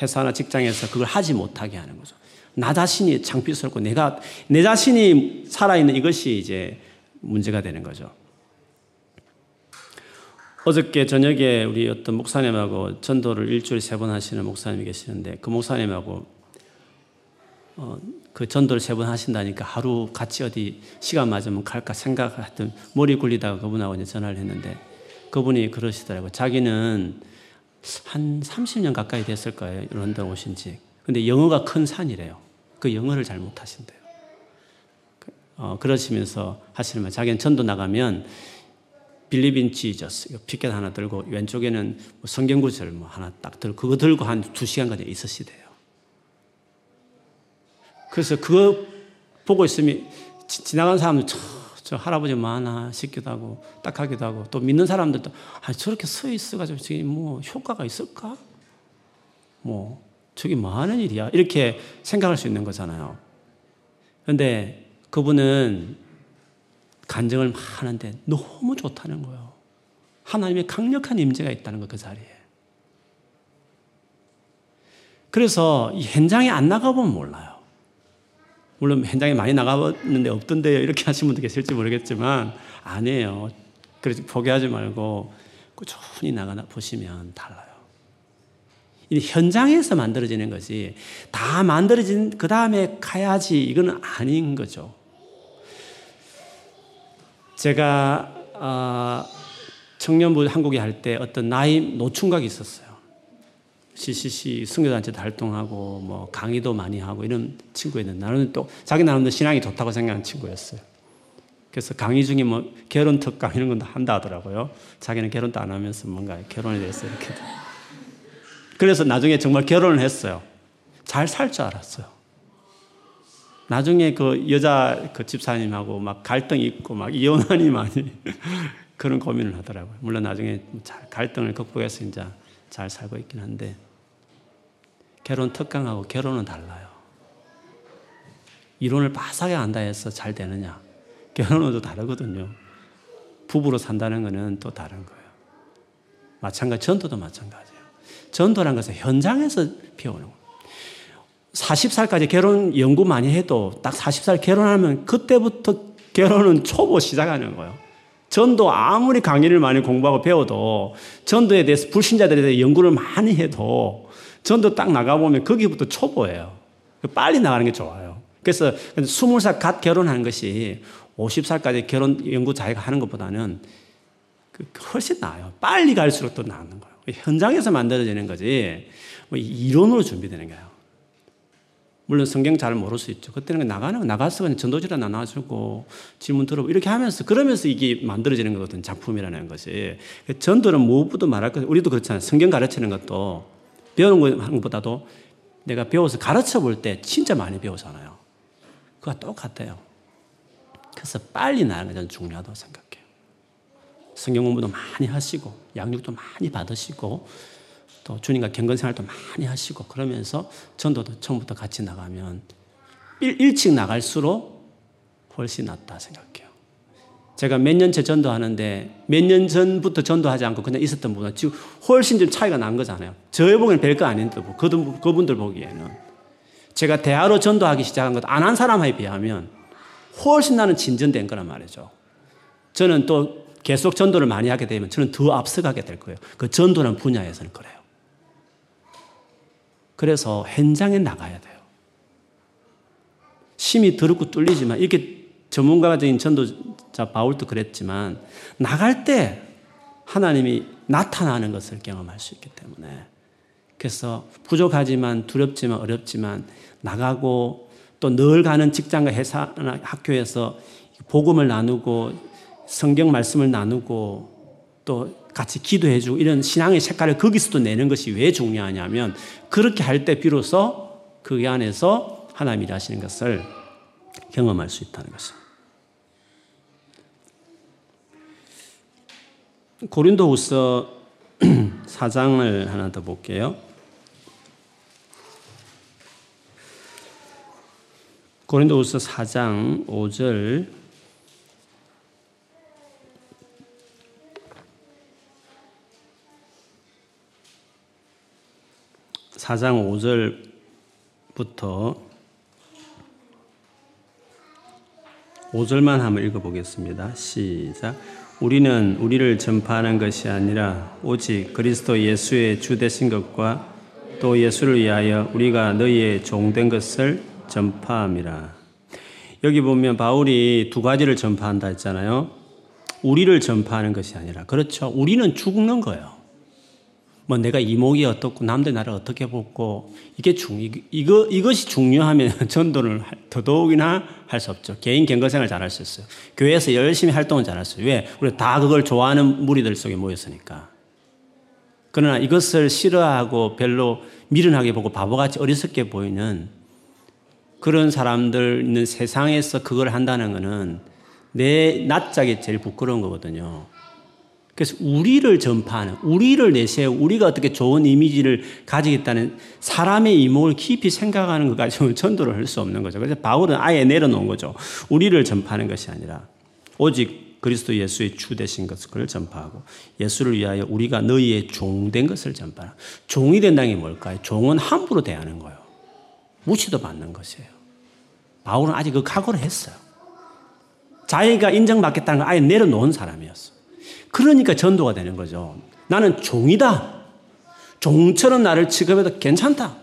회사나 직장에서 그걸 하지 못하게 하는 거죠. 나 자신이 창피스럽고 내가 내 자신이 살아있는 이것이 이제 문제가 되는 거죠. 어저께 저녁에 우리 어떤 목사님하고 전도를 일주일에 세 번 하시는 목사님이 계시는데 그 목사님하고 어, 그 전도를 세 번 하신다니까 하루 같이 어디 시간 맞으면 갈까 생각하던 머리 굴리다가 그분하고 이제 전화를 했는데 그분이 그러시더라고요. 자기는 한 30년 가까이 됐을 거예요. 런던 오신 지. 근데 영어가 큰 산이래요. 그 영어를 잘 못하신대요. 어, 그러시면서 하시는 말, 자기는 전도 나가면 빌리빈 지저스 피켓 하나 들고 왼쪽에는 뭐 성경 구절 뭐 하나 딱 들고 그거 들고 한 두 시간까지 있으시대요. 그래서 그거 보고 있으면 지 나간 사람들 저, 저 할아버지 많아 싶기도 하고 딱 하기도 하고 또 믿는 사람들도 아 저렇게 서 있어가지고 지금 뭐 효과가 있을까? 뭐 저게 뭐 하는 일이야? 이렇게 생각할 수 있는 거잖아요. 그런데 그분은 간증을 하는데 너무 좋다는 거예요. 하나님의 강력한 임재가 있다는 거 그 자리에. 그래서 이 현장에 안 나가보면 몰라요. 물론 현장에 많이 나가봤는데 없던데요. 이렇게 <laughs> 하신 분도 계실지 모르겠지만 아니에요. 그래서 포기하지 말고 꾸준히 나가 보시면 달라요. 이 현장에서 만들어지는 것이 다 만들어진 그 다음에 가야지 이거는 아닌 거죠. 제가 어, 청년부 한국에 할 때 어떤 나이 노충각이 있었어요. CCC 승교단체도 활동하고 뭐 강의도 많이 하고 이런 친구였는데 나는 또 자기 나름대로 신앙이 좋다고 생각하는 친구였어요. 그래서 강의 중에 뭐 결혼 특강 이런 것도 한다 하더라고요. 자기는 결혼도 안 하면서 뭔가 결혼에 대해서 이렇게. 그래서 나중에 정말 결혼을 했어요. 잘 살 줄 알았어요. 나중에 그 여자 그 집사님하고 막 갈등이 있고 막 이혼하니 많이 <laughs> 그런 고민을 하더라고요. 물론 나중에 잘 갈등을 극복해서 이제 잘 살고 있긴 한데 결혼 특강하고 결혼은 달라요. 이론을 바삭하게 안다 해서 잘 되느냐? 결혼은 또 다르거든요. 부부로 산다는 것은 또 다른 거예요. 마찬가지, 전도도 마찬가지예요. 전도라는 것은 현장에서 배우는 거예요. 40살까지 결혼 연구 많이 해도 딱 40살 결혼하면 그때부터 결혼은 초보 시작하는 거예요. 전도 아무리 강의를 많이 공부하고 배워도 전도에 대해서 불신자들에 대해서 연구를 많이 해도 전도 딱 나가보면 거기부터 초보예요. 빨리 나가는 게 좋아요. 그래서 20살 갓 결혼하는 것이 50살까지 결혼 연구 자기가 하는 것보다는 그 훨씬 나아요. 빨리 갈수록 더 나은 거예요. 현장에서 만들어지는 거지 뭐 이론으로 준비되는 거예요. 물론 성경 잘 모를 수 있죠. 그때는 나가는 나가서 그냥 전도지라 나눠주고 질문 들어보고 이렇게 하면서 그러면서 이게 만들어지는 거거든 작품이라는 것이 전도는 무엇보다 말할 것 우리도 그렇잖아요. 성경 가르치는 것도 배우는 것보다도 내가 배워서 가르쳐 볼 때 진짜 많이 배우잖아요. 그거 똑같아요. 그래서 빨리 나가는 게 저는 중요하다고 생각해요. 성경 공부도 많이 하시고 양육도 많이 받으시고 또 주님과 경건 생활도 많이 하시고 그러면서 전도도 처음부터 같이 나가면 일, 일찍 나갈수록 훨씬 낫다 생각해요. 제가 몇 년째 전도하는데 몇 년 전부터 전도하지 않고 그냥 있었던 분은 지금 훨씬 좀 차이가 난 거잖아요. 저희 보기엔 별거 아닌데 뭐 그분들 보기에는 제가 대화로 전도하기 시작한 것안한 사람에 비하면 훨씬 나는 진전된 거란 말이죠. 저는 또 계속 전도를 많이 하게 되면 저는 더 앞서가게 될 거예요. 그 전도라는 분야에서는 그래요. 그래서 현장에 나가야 돼요. 심이 더럽고 뚫리지만 이렇게 전문가적인 전도자 바울도 그랬지만 나갈 때 하나님이 나타나는 것을 경험할 수 있기 때문에 그래서 부족하지만 두렵지만 어렵지만 나가고 또 늘 가는 직장과 회사나 학교에서 복음을 나누고 성경 말씀을 나누고 또 같이 기도해주고 이런 신앙의 색깔을 거기서도 내는 것이 왜 중요하냐면 그렇게 할 때 비로소 그 안에서 하나님이 일하시는 것을 경험할 수 있다는 것입니다. 고린도후서 4장을 <clears throat> 하나 더 볼게요. 고린도후서 4장 5절 4장 5절부터 5절만 한번 읽어보겠습니다. 시작. 우리는 우리를 전파하는 것이 아니라 오직 그리스도 예수의 주 되신 것과 또 예수를 위하여 우리가 너희의 종된 것을 전파함이라. 여기 보면 바울이 두 가지를 전파한다 했잖아요. 우리를 전파하는 것이 아니라 그렇죠. 우리는 죽는 거예요. 뭐 내가 이목이 어떻고 남들 나를 어떻게 보고 이게 중 이거 이것이 중요하면 <laughs> 전도를 더더욱이나 할 수 없죠. 개인 경거생활 잘할 수 있어요. 교회에서 열심히 활동을 잘할 수 있어요. 왜? 우리 다 그걸 좋아하는 무리들 속에 모였으니까. 그러나 이것을 싫어하고 별로 미련하게 보고 바보같이 어리석게 보이는 그런 사람들 있는 세상에서 그걸 한다는 것은 내 낯짝이 제일 부끄러운 거거든요. 그래서 우리를 전파하는, 우리를 내세우, 우리가 어떻게 좋은 이미지를 가지겠다는 사람의 이목을 깊이 생각하는 것 가지고는 <laughs> 전도를 할 수 없는 거죠. 그래서 바울은 아예 내려놓은 거죠. 우리를 전파하는 것이 아니라 오직 그리스도 예수의 주 되신 것을 전파하고 예수를 위하여 우리가 너희의 종된 것을 전파하라. 종이 된다는 게 뭘까요? 종은 함부로 대하는 거예요. 무시도 받는 것이에요. 바울은 아직 그 각오를 했어요. 자기가 인정받겠다는 걸 아예 내려놓은 사람이었어. 그러니까 전도가 되는 거죠. 나는 종이다. 종처럼 나를 취급해도 괜찮다.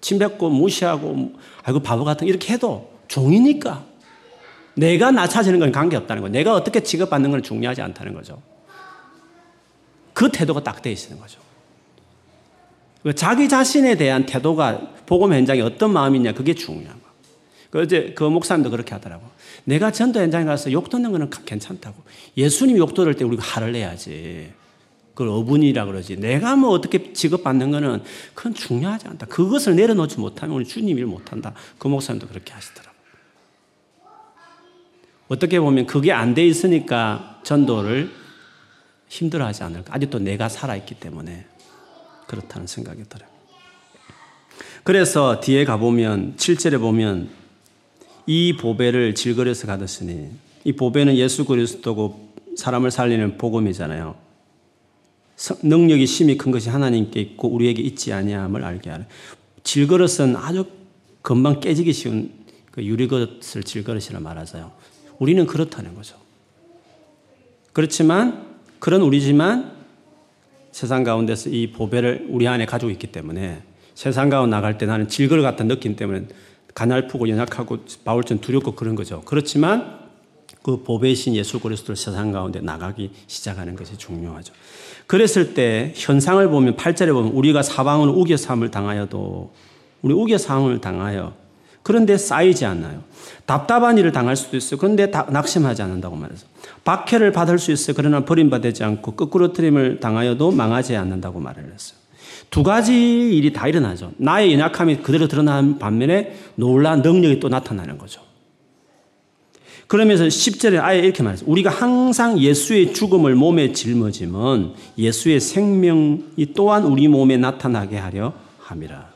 침뱉고 무시하고 아이고 바보 같은 이렇게 해도 종이니까 내가 나 찾는 건 관계없다는 거. 내가 어떻게 취급받는 건 중요하지 않다는 거죠. 그 태도가 딱 돼 있는 거죠. 그 자기 자신에 대한 태도가 복음 현장에 어떤 마음이냐 그게 중요한 거. 그 어제 그 목사님도 그렇게 하더라고. 내가 전도 현장에 가서 욕 듣는 거는 괜찮다고. 예수님 욕 들을 때 우리가 화를 내야지. 그걸 어분이라 그러지. 내가 뭐 어떻게 지급받는 거는 그건 중요하지 않다. 그것을 내려놓지 못하면 우리 주님 일 못한다. 그 목사님도 그렇게 하시더라고. 어떻게 보면 그게 안 돼 있으니까 전도를 힘들어하지 않을까. 아직도 내가 살아있기 때문에 그렇다는 생각이 들어요. 그래서 뒤에 가보면, 7절에 보면 이 보배를 질거려서 가뒀으니 이 보배는 예수 그리스도고 사람을 살리는 복음이잖아요. 능력이 심히 큰 것이 하나님께 있고 우리에게 있지 아니함을 알게 하라. 질그릇은 아주 금방 깨지기 쉬운 그 유리그릇을 질그릇이라 말하자요. 우리는 그렇다는 거죠. 그렇지만 그런 우리지만 세상 가운데서 이 보배를 우리 안에 가지고 있기 때문에 세상 가운데 나갈 때 나는 질그릇 같은 느낌 때문에 가날프고 연약하고 바울처럼 두렵고 그런 거죠. 그렇지만 그 보배신 예수 그리스도를 세상 가운데 나가기 시작하는 것이 중요하죠. 그랬을 때 현상을 보면 8절에 보면 우리가 사방으로 우겨 삼을 당하여도 우리 우겨 삼을 당하여 그런데 쌓이지 않나요? 답답한 일을 당할 수도 있어요. 그런데 낙심하지 않는다고 말해서 박해를 받을 수 있어요. 그러나 버림받지 않고 거꾸로 트림을 당하여도 망하지 않는다고 말을 했어요. 두 가지 일이 다 일어나죠. 나의 연약함이 그대로 드러나는 반면에 놀라운 능력이 또 나타나는 거죠. 그러면서 10절에 아예 이렇게 말했어요. 우리가 항상 예수의 죽음을 몸에 짊어지면 예수의 생명이 또한 우리 몸에 나타나게 하려 함이라.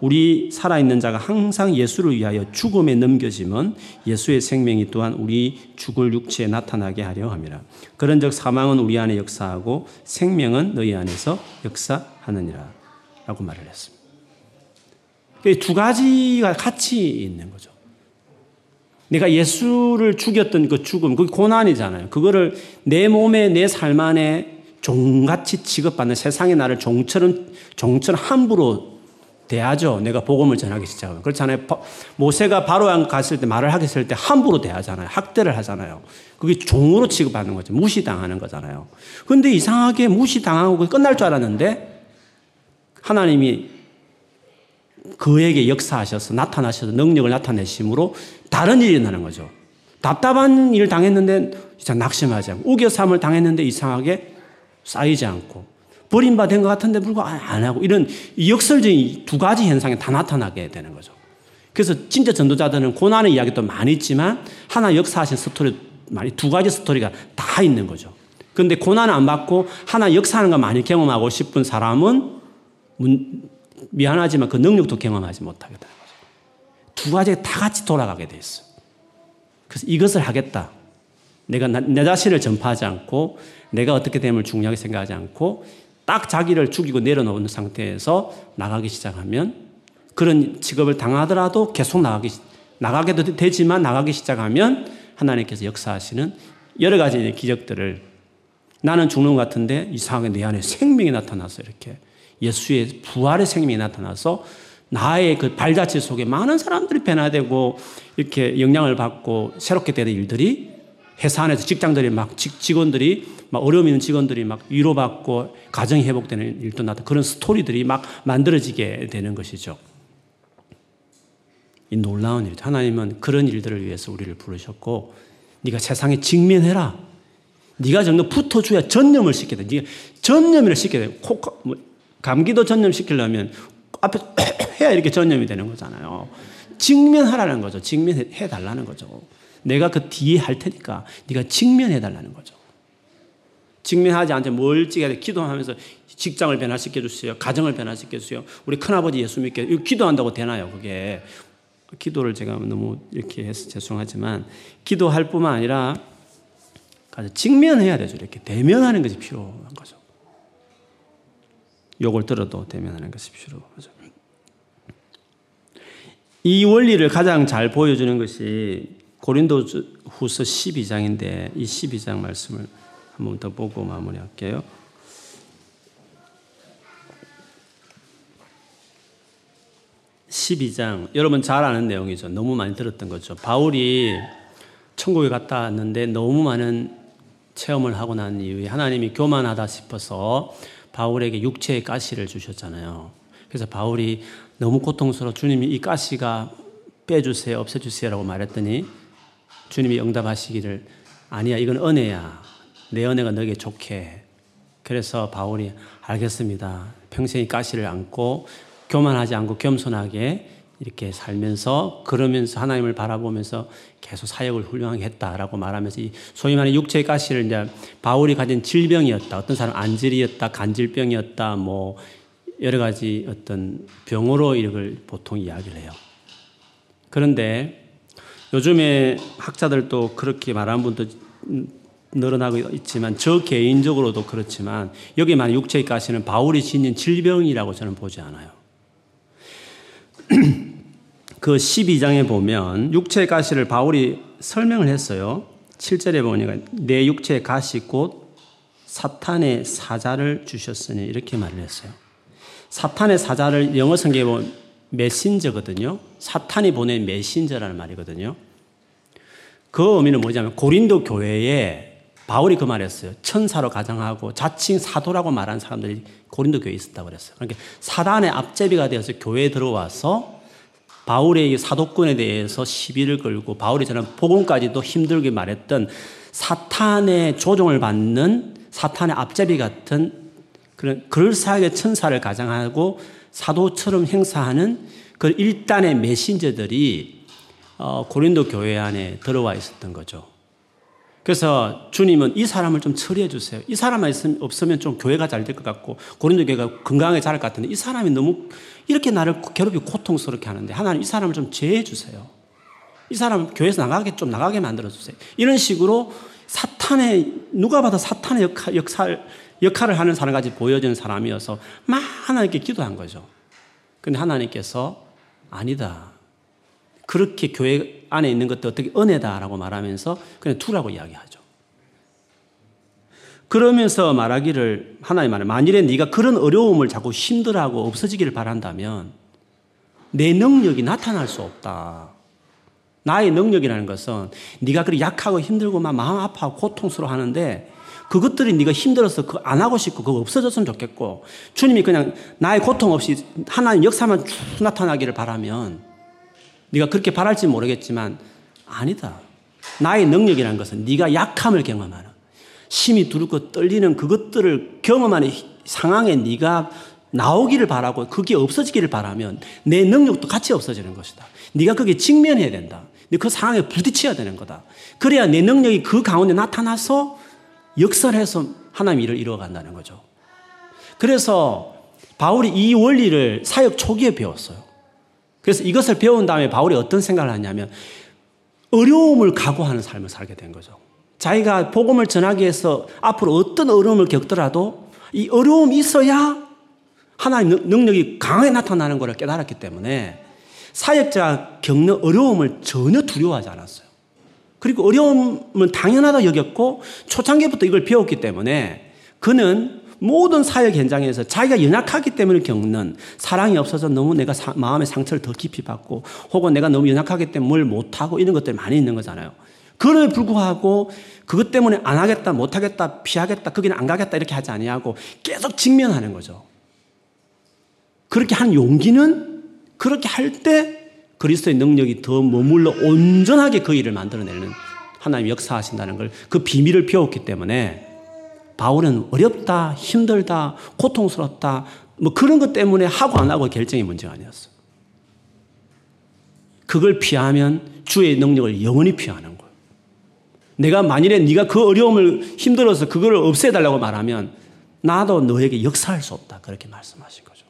우리 살아있는 자가 항상 예수를 위하여 죽음에 넘겨지면 예수의 생명이 또한 우리 죽을 육체에 나타나게 하려 함이라. 그런 적 사망은 우리 안에 역사하고 생명은 너희 안에서 역사 하느니라. 라고 말을 했습니다. 두 가지가 같이 있는 거죠. 내가 예수를 죽였던 그 죽음, 그게 고난이잖아요. 그거를 내 몸에, 내 삶 안에 종같이 취급받는 세상의 나를 종처럼, 종처럼 함부로 대하죠. 내가 복음을 전하기 시작하면. 그렇잖아요. 모세가 바로왕 갔을 때 말을 하게 했을 때 함부로 대하잖아요. 학대를 하잖아요. 그게 종으로 취급받는 거죠. 무시당하는 거잖아요. 근데 이상하게 무시당하고 끝날 줄 알았는데 하나님이 그에게 역사하셔서 나타나셔서 능력을 나타내심으로 다른 일이 일어나는 거죠. 답답한 일 당했는데 낙심하지 않고 우겨삼을 당했는데 이상하게 쌓이지 않고 버림받은 것 같은데 불구하고 안 하고 이런 역설적인 두 가지 현상이 다 나타나게 되는 거죠. 그래서 진짜 전도자들은 고난의 이야기도 많이 있지만 하나 역사하신 스토리 많이 두 가지 스토리가 다 있는 거죠. 그런데 고난을 안 받고 하나 역사하는 거 많이 경험하고 싶은 사람은 미안하지만 그 능력도 경험하지 못하게 되는 거죠. 두 가지가 다 같이 돌아가게 돼 있어. 그래서 이것을 하겠다. 내가 내 자신을 전파하지 않고 내가 어떻게 됨을 중요하게 생각하지 않고 딱 자기를 죽이고 내려놓는 상태에서 나가기 시작하면 그런 직업을 당하더라도 계속 나가기, 나가게도 되지만 나가기 시작하면 하나님께서 역사하시는 여러 가지 기적들을 나는 죽는 것 같은데 이상하게 내 안에 생명이 나타나서 이렇게 예수의 부활의 생명이 나타나서 나의 그 발자취 속에 많은 사람들이 변화되고 이렇게 영향을 받고 새롭게 되는 일들이 회사 안에서 직장들이 막 직원들이 막 어려움 있는 직원들이 막 위로받고 가정이 회복되는 일도 나타 그런 스토리들이 막 만들어지게 되는 것이죠. 이 놀라운 일. 하나님은 그런 일들을 위해서 우리를 부르셨고 네가 세상에 직면해라. 네가 정말 붙어줘야 전염을 시켜야 돼. 네가 전염을 시켜야 돼. 코, 뭐, 감기도 전염시키려면 앞에 <clears throat> 해야 이렇게 전염이 되는 거잖아요. 직면하라는 거죠. 직면해 달라는 거죠. 내가 그 뒤에 할 테니까 네가 직면해 달라는 거죠. 직면하지 않게 멀찍하게 기도하면서 직장을 변화시켜 주세요. 가정을 변화시켜 주세요. 우리 큰아버지 예수 믿게 기도한다고 되나요? 그게 기도를 제가 너무 이렇게 해서 죄송하지만 기도할 뿐만 아니라 직면해야 되죠. 이렇게 대면하는 것이 필요한 거죠. 욕을 들어도 대면하는 필요하죠. 이 원리를 가장 잘 보여주는 것이 고린도 후서 12장인데 이 12장 말씀을 한 번 더 보고 마무리할게요. (12장) 여러분 잘 아는 내용이죠 너무 많이 들었던 거죠 바울이 천국에 갔다 왔는데 너무 많은 체험을 하고 난 이후에 하나님이 교만하다 싶어서 바울에게 육체의 가시를 주셨잖아요. 그래서 바울이 너무 고통스러워 주님이 이 가시가 빼주세요 없애주세요라고 말했더니 주님이 응답하시기를 아니야 이건 은혜야. 내 은혜가 너에게 좋게. 그래서 바울이 알겠습니다. 평생이 가시를 안고 교만하지 않고 겸손하게 이렇게 살면서 그러면서 하나님을 바라보면서 계속 사역을 훌륭하게 했다라고 말하면서 이 소위 말하는 육체의 가시를 이제 바울이 가진 질병이었다. 어떤 사람 안질이었다, 간질병이었다, 뭐 여러 가지 어떤 병으로 이걸 보통 이야기를 해요. 그런데 요즘에 학자들도 그렇게 말하는 분도 늘어나고 있지만 저 개인적으로도 그렇지만 여기 만 육체의 가시는 바울이 지닌 질병이라고 저는 보지 않아요. <clears throat> 그 12장에 보면 육체의 가시를 바울이 설명을 했어요. 7절에 보니까 내 육체의 가시 곧 사탄의 사자를 주셨으니 이렇게 말을 했어요. 사탄의 사자를 영어 성경에 보면 메신저거든요. 사탄이 보낸 메신저라는 말이거든요. 그 의미는 뭐냐면 고린도 교회에 바울이 그 말했어요. 천사로 가정하고 자칭 사도라고 말하는 사람들이 고린도 교회에 있었다고 그랬어요. 그러니까 사단의 앞제비가 되어서 교회에 들어와서 바울의 사도권에 대해서 시비를 걸고 바울이 저는 복음까지도 힘들게 말했던 사탄의 조종을 받는 사탄의 앞제비 같은 그런 그럴싸하게 천사를 가장하고 사도처럼 행사하는 그 일단의 메신저들이 어, 고린도 교회 안에 들어와 있었던 거죠. 그래서 주님은 이 사람을 좀 처리해 주세요. 이 사람만 없으면 좀 교회가 잘 될 것 같고 고린도 교회가 건강하게 자랄 것 같은데 이 사람이 너무 이렇게 나를 괴롭히고 고통스럽게 하는데 하나님 이 사람을 좀 제해 주세요. 이 사람 교회에서 나가게 좀 나가게 만들어 주세요. 이런 식으로 사탄의 누가 봐도 사탄의 역할, 역할 역할을 하는 사람까지 보여지는 사람이어서 막 하나님께 기도한 거죠. 근데 하나님께서 아니다. 그렇게 교회 안에 있는 것도 어떻게 은혜다라고 말하면서 그냥 두라고 이야기하죠. 그러면서 말하기를 하나님 말해 만일에 네가 그런 어려움을 자꾸 힘들어하고 없어지기를 바란다면 내 능력이 나타날 수 없다. 나의 능력이라는 것은 네가 그렇게 약하고 힘들고 막 마음 아파하고 고통스러워 하는데 그것들이 네가 힘들어서 그 안 하고 싶고 그거 없어졌으면 좋겠고 주님이 그냥 나의 고통 없이 하나님 역사만 쭉 나타나기를 바라면 네가 그렇게 바랄지 모르겠지만 아니다. 나의 능력이라는 것은 네가 약함을 경험하는 심이 두렵고 떨리는 그것들을 경험하는 상황에 네가 나오기를 바라고 그게 없어지기를 바라면 내 능력도 같이 없어지는 것이다. 네가 그게 직면해야 된다. 그 상황에 부딪혀야 되는 거다. 그래야 내 능력이 그 가운데 나타나서 역설해서 하나님 일을 이루어간다는 거죠. 그래서 바울이 이 원리를 사역 초기에 배웠어요. 그래서 이것을 배운 다음에 바울이 어떤 생각을 하냐면 어려움을 각오하는 삶을 살게 된 거죠. 자기가 복음을 전하기 위해서 앞으로 어떤 어려움을 겪더라도 이 어려움이 있어야 하나님 능력이 강하게 나타나는 것을 깨달았기 때문에 사역자 겪는 어려움을 전혀 두려워하지 않았어요. 그리고 어려움은 당연하다 여겼고 초창기부터 이걸 배웠기 때문에 그는 모든 사역 현장에서 자기가 연약하기 때문에 겪는 사랑이 없어서 너무 내가 사, 마음의 상처를 더 깊이 받고 혹은 내가 너무 연약하기 때문에 뭘 못하고 이런 것들이 많이 있는 거잖아요. 그럼에 불구하고 그것 때문에 안 하겠다, 못 하겠다, 피하겠다, 거기는 안 가겠다 이렇게 하지 아니하고 계속 직면하는 거죠. 그렇게 한 용기는 그렇게 할 때 그리스도의 능력이 더 머물러 온전하게 그 일을 만들어내는 하나님 역사하신다는 걸 그 비밀을 배웠기 때문에 바울은 어렵다, 힘들다, 고통스럽다, 뭐 그런 것 때문에 하고 안 하고 결정이 문제가 아니었어. 그걸 피하면 주의 능력을 영원히 피하는 거예요. 내가 만일에 네가 그 어려움을 힘들어서 그걸 없애달라고 말하면 나도 너에게 역사할 수 없다. 그렇게 말씀하신 거죠.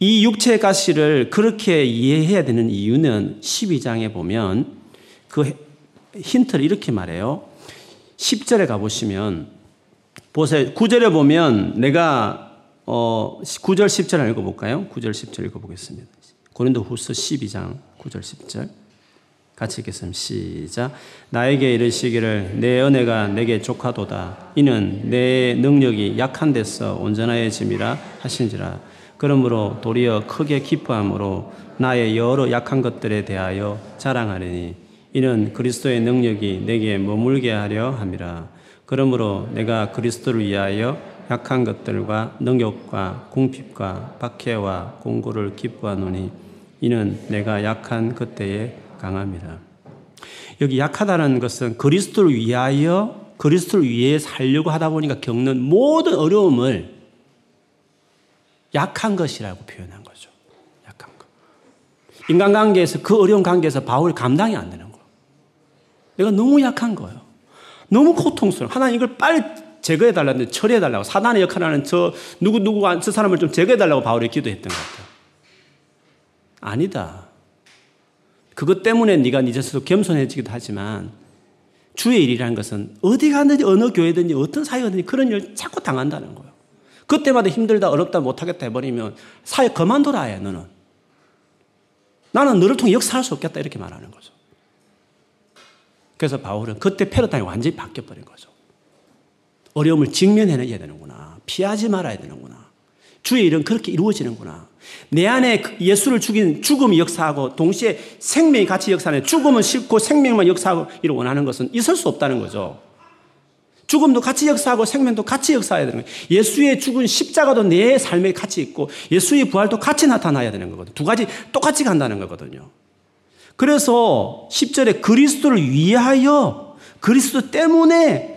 이 육체의 가시를 그렇게 이해해야 되는 이유는 12장에 보면 그 힌트를 이렇게 말해요. 10절에 가보시면 보세요. 9절에 보면 내가 어 9절 10절 읽어볼까요? 9절 10절 읽어보겠습니다. 고린도 후서 12장 9절 10절 같이 읽겠습니다. 시작. 나에게 이르시기를 내 은혜가 내게 족하도다. 이는 내 능력이 약한 데서 온전하여 짐이라 하신지라. 그러므로 도리어 크게 기뻐함으로 나의 여러 약한 것들에 대하여 자랑하리니 이는 그리스도의 능력이 내게 머물게 하려 함이라. 그러므로 내가 그리스도를 위하여 약한 것들과 능력과 궁핍과 박해와 공고를 기뻐하노니 이는 내가 약한 그때에 강함이라. 여기 약하다는 것은 그리스도를 위하여 그리스도를 위해 살려고 하다 보니까 겪는 모든 어려움을 약한 것이라고 표현한 거죠. 약한 것. 인간관계에서 그 어려운 관계에서 바울이 감당이 안 되는 내가 너무 약한 거예요. 너무 고통스러워. 하나님 이걸 빨리 제거해 달라는데 처리해 달라고 사단의 역할을 하는 저 누구 누구 저 사람을 좀 제거해 달라고 바울이 기도했던 것 같아요. 아니다. 그것 때문에 네가 네 자신도 겸손해지기도 하지만 주의 일이라는 것은 어디 가든지 어느 교회든지 어떤 사회든지 그런 일을 자꾸 당한다는 거예요. 그때마다 힘들다 어렵다 못하겠다 해버리면 사회 그만둬라 해 너는. 나는 너를 통해 역사할 수 없겠다 이렇게 말하는 거죠. 그래서 바울은 그때 패러다임이 완전히 바뀌어버린 거죠. 어려움을 직면해내야 되는구나. 피하지 말아야 되는구나. 주의 일은 그렇게 이루어지는구나. 내 안에 그 예수를 죽인 죽음이 역사하고 동시에 생명이 같이 역사하는 죽음은 싫고 생명만 역사하고 이를 원하는 것은 있을 수 없다는 거죠. 죽음도 같이 역사하고 생명도 같이 역사해야 되는 거예요. 예수의 죽은 십자가도 내 삶에 같이 있고 예수의 부활도 같이 나타나야 되는 거거든요. 두 가지 똑같이 간다는 거거든요. 그래서 10절에 그리스도를 위하여 그리스도 때문에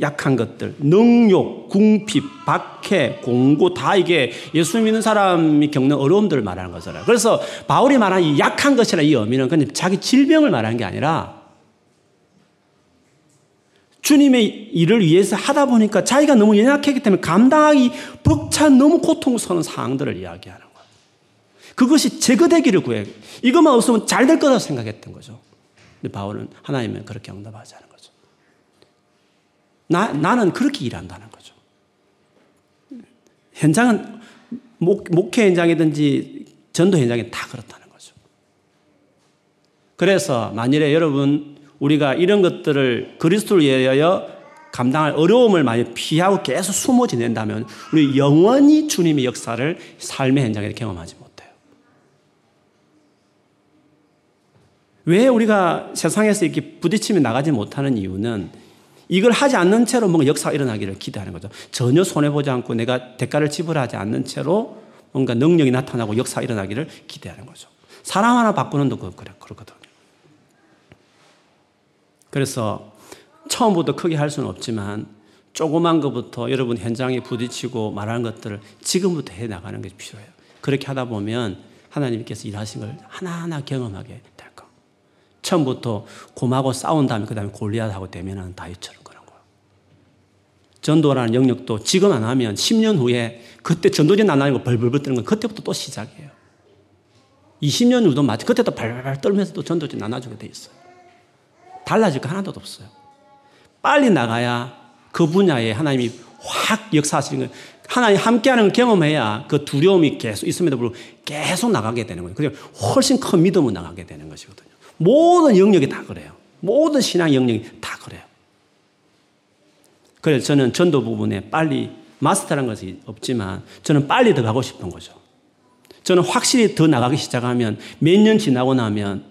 약한 것들, 능욕, 궁핍, 박해, 공고 다 이게 예수 믿는 사람이 겪는 어려움들을 말하는 거잖아요. 그래서 바울이 말한 이 약한 것이라 이 의미는 그냥 자기 질병을 말하는 게 아니라 주님의 일을 위해서 하다 보니까 자기가 너무 연약했기 때문에 감당하기 벅찬 너무 고통스러운 상황들을 이야기하는. 그것이 제거되기를 구해. 이것만 없으면 잘 될 거라고 생각했던 거죠. 근데 바울은 하나님은 그렇게 응답하지 않은 거죠. 나, 나는 그렇게 일한다는 거죠. 현장은 목, 목회 현장이든지 전도 현장이 다 그렇다는 거죠. 그래서 만일에 여러분 우리가 이런 것들을 그리스도를 위하여 감당할 어려움을 많이 피하고 계속 숨어 지낸다면 우리 영원히 주님의 역사를 삶의 현장에 경험하지 못해요. 왜 우리가 세상에서 이렇게 부딪히며 나가지 못하는 이유는 이걸 하지 않는 채로 뭔가 역사가 일어나기를 기대하는 거죠. 전혀 손해보지 않고 내가 대가를 지불하지 않는 채로 뭔가 능력이 나타나고 역사가 일어나기를 기대하는 거죠. 사람 하나 바꾸는 도 그래, 그렇거든요. 그래서 처음부터 크게 할 수는 없지만 조그만 것부터 여러분 현장에 부딪히고 말하는 것들을 지금부터 해 나가는 것이 필요해요. 그렇게 하다 보면 하나님께서 일하신 걸 하나하나 경험하게. 처음부터 곰하고 싸운 다음에 그 다음에 골리앗하고 대면하는 다윗처럼 그런 거예요. 전도라는 영역도 지금 안 하면 10년 후에 그때 전도전 안 하는 거 벌벌벌 뜨는 건 그때부터 또 시작이에요. 20년 후도 마치 그때도 발발발 떨면서 또 전도전 나눠주게 돼 있어요. 달라질 거 하나도 없어요. 빨리 나가야 그 분야에 하나님이 확 역사하시는 거예요. 하나님 함께하는 걸 경험해야 그 두려움이 계속 있음에도 불구하고 계속 나가게 되는 거예요. 그래서 훨씬 큰 믿음으로 나가게 되는 것이거든요. 모든 영역이 다 그래요. 모든 신앙 영역이 다 그래요. 그래서 저는 전도 부분에 빨리 마스터란 것이 없지만 저는 빨리 더 가고 싶은 거죠. 저는 확실히 더 나가기 시작하면 몇 년 지나고 나면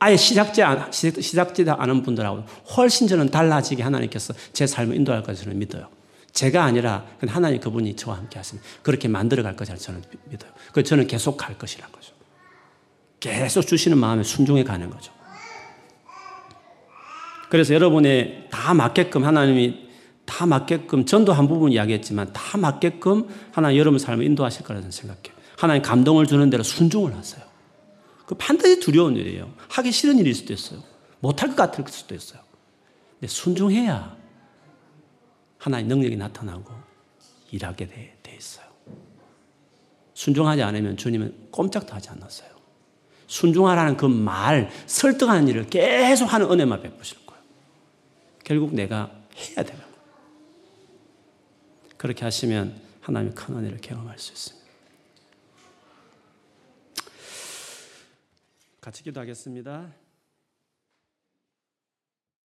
아예 시작지, 시작지 않은 분들하고 훨씬 저는 달라지게 하나님께서 제 삶을 인도할 것을 믿어요. 제가 아니라 하나님 그분이 저와 함께 하시면 그렇게 만들어 갈 것이라 저는 믿어요. 그래서 저는 계속 갈 것이란 거죠. 계속 주시는 마음에 순종해 가는 거죠. 그래서 여러분의 다 맞게끔 하나님이 다 맞게끔 전도 한 부분 이야기했지만 다 맞게끔 하나님 여러분 삶을 인도하실 거라는 생각해요. 하나님 감동을 주는 대로 순종을 하세요. 그 반드시 두려운 일이에요. 하기 싫은 일일 수도 있어요. 못할 것 같을 수도 있어요. 근데 순종해야 하나의 능력이 나타나고 일하게 돼, 돼 있어요. 순종하지 않으면 주님은 꼼짝도 하지 않았어요. 순종하라는 그 말, 설득하는 일을 계속 하는 은혜만 베푸실 거예요. 결국 내가 해야 되는 거예요. 그렇게 하시면 하나님의 큰 은혜를 경험할 수 있습니다. 같이 기도하겠습니다.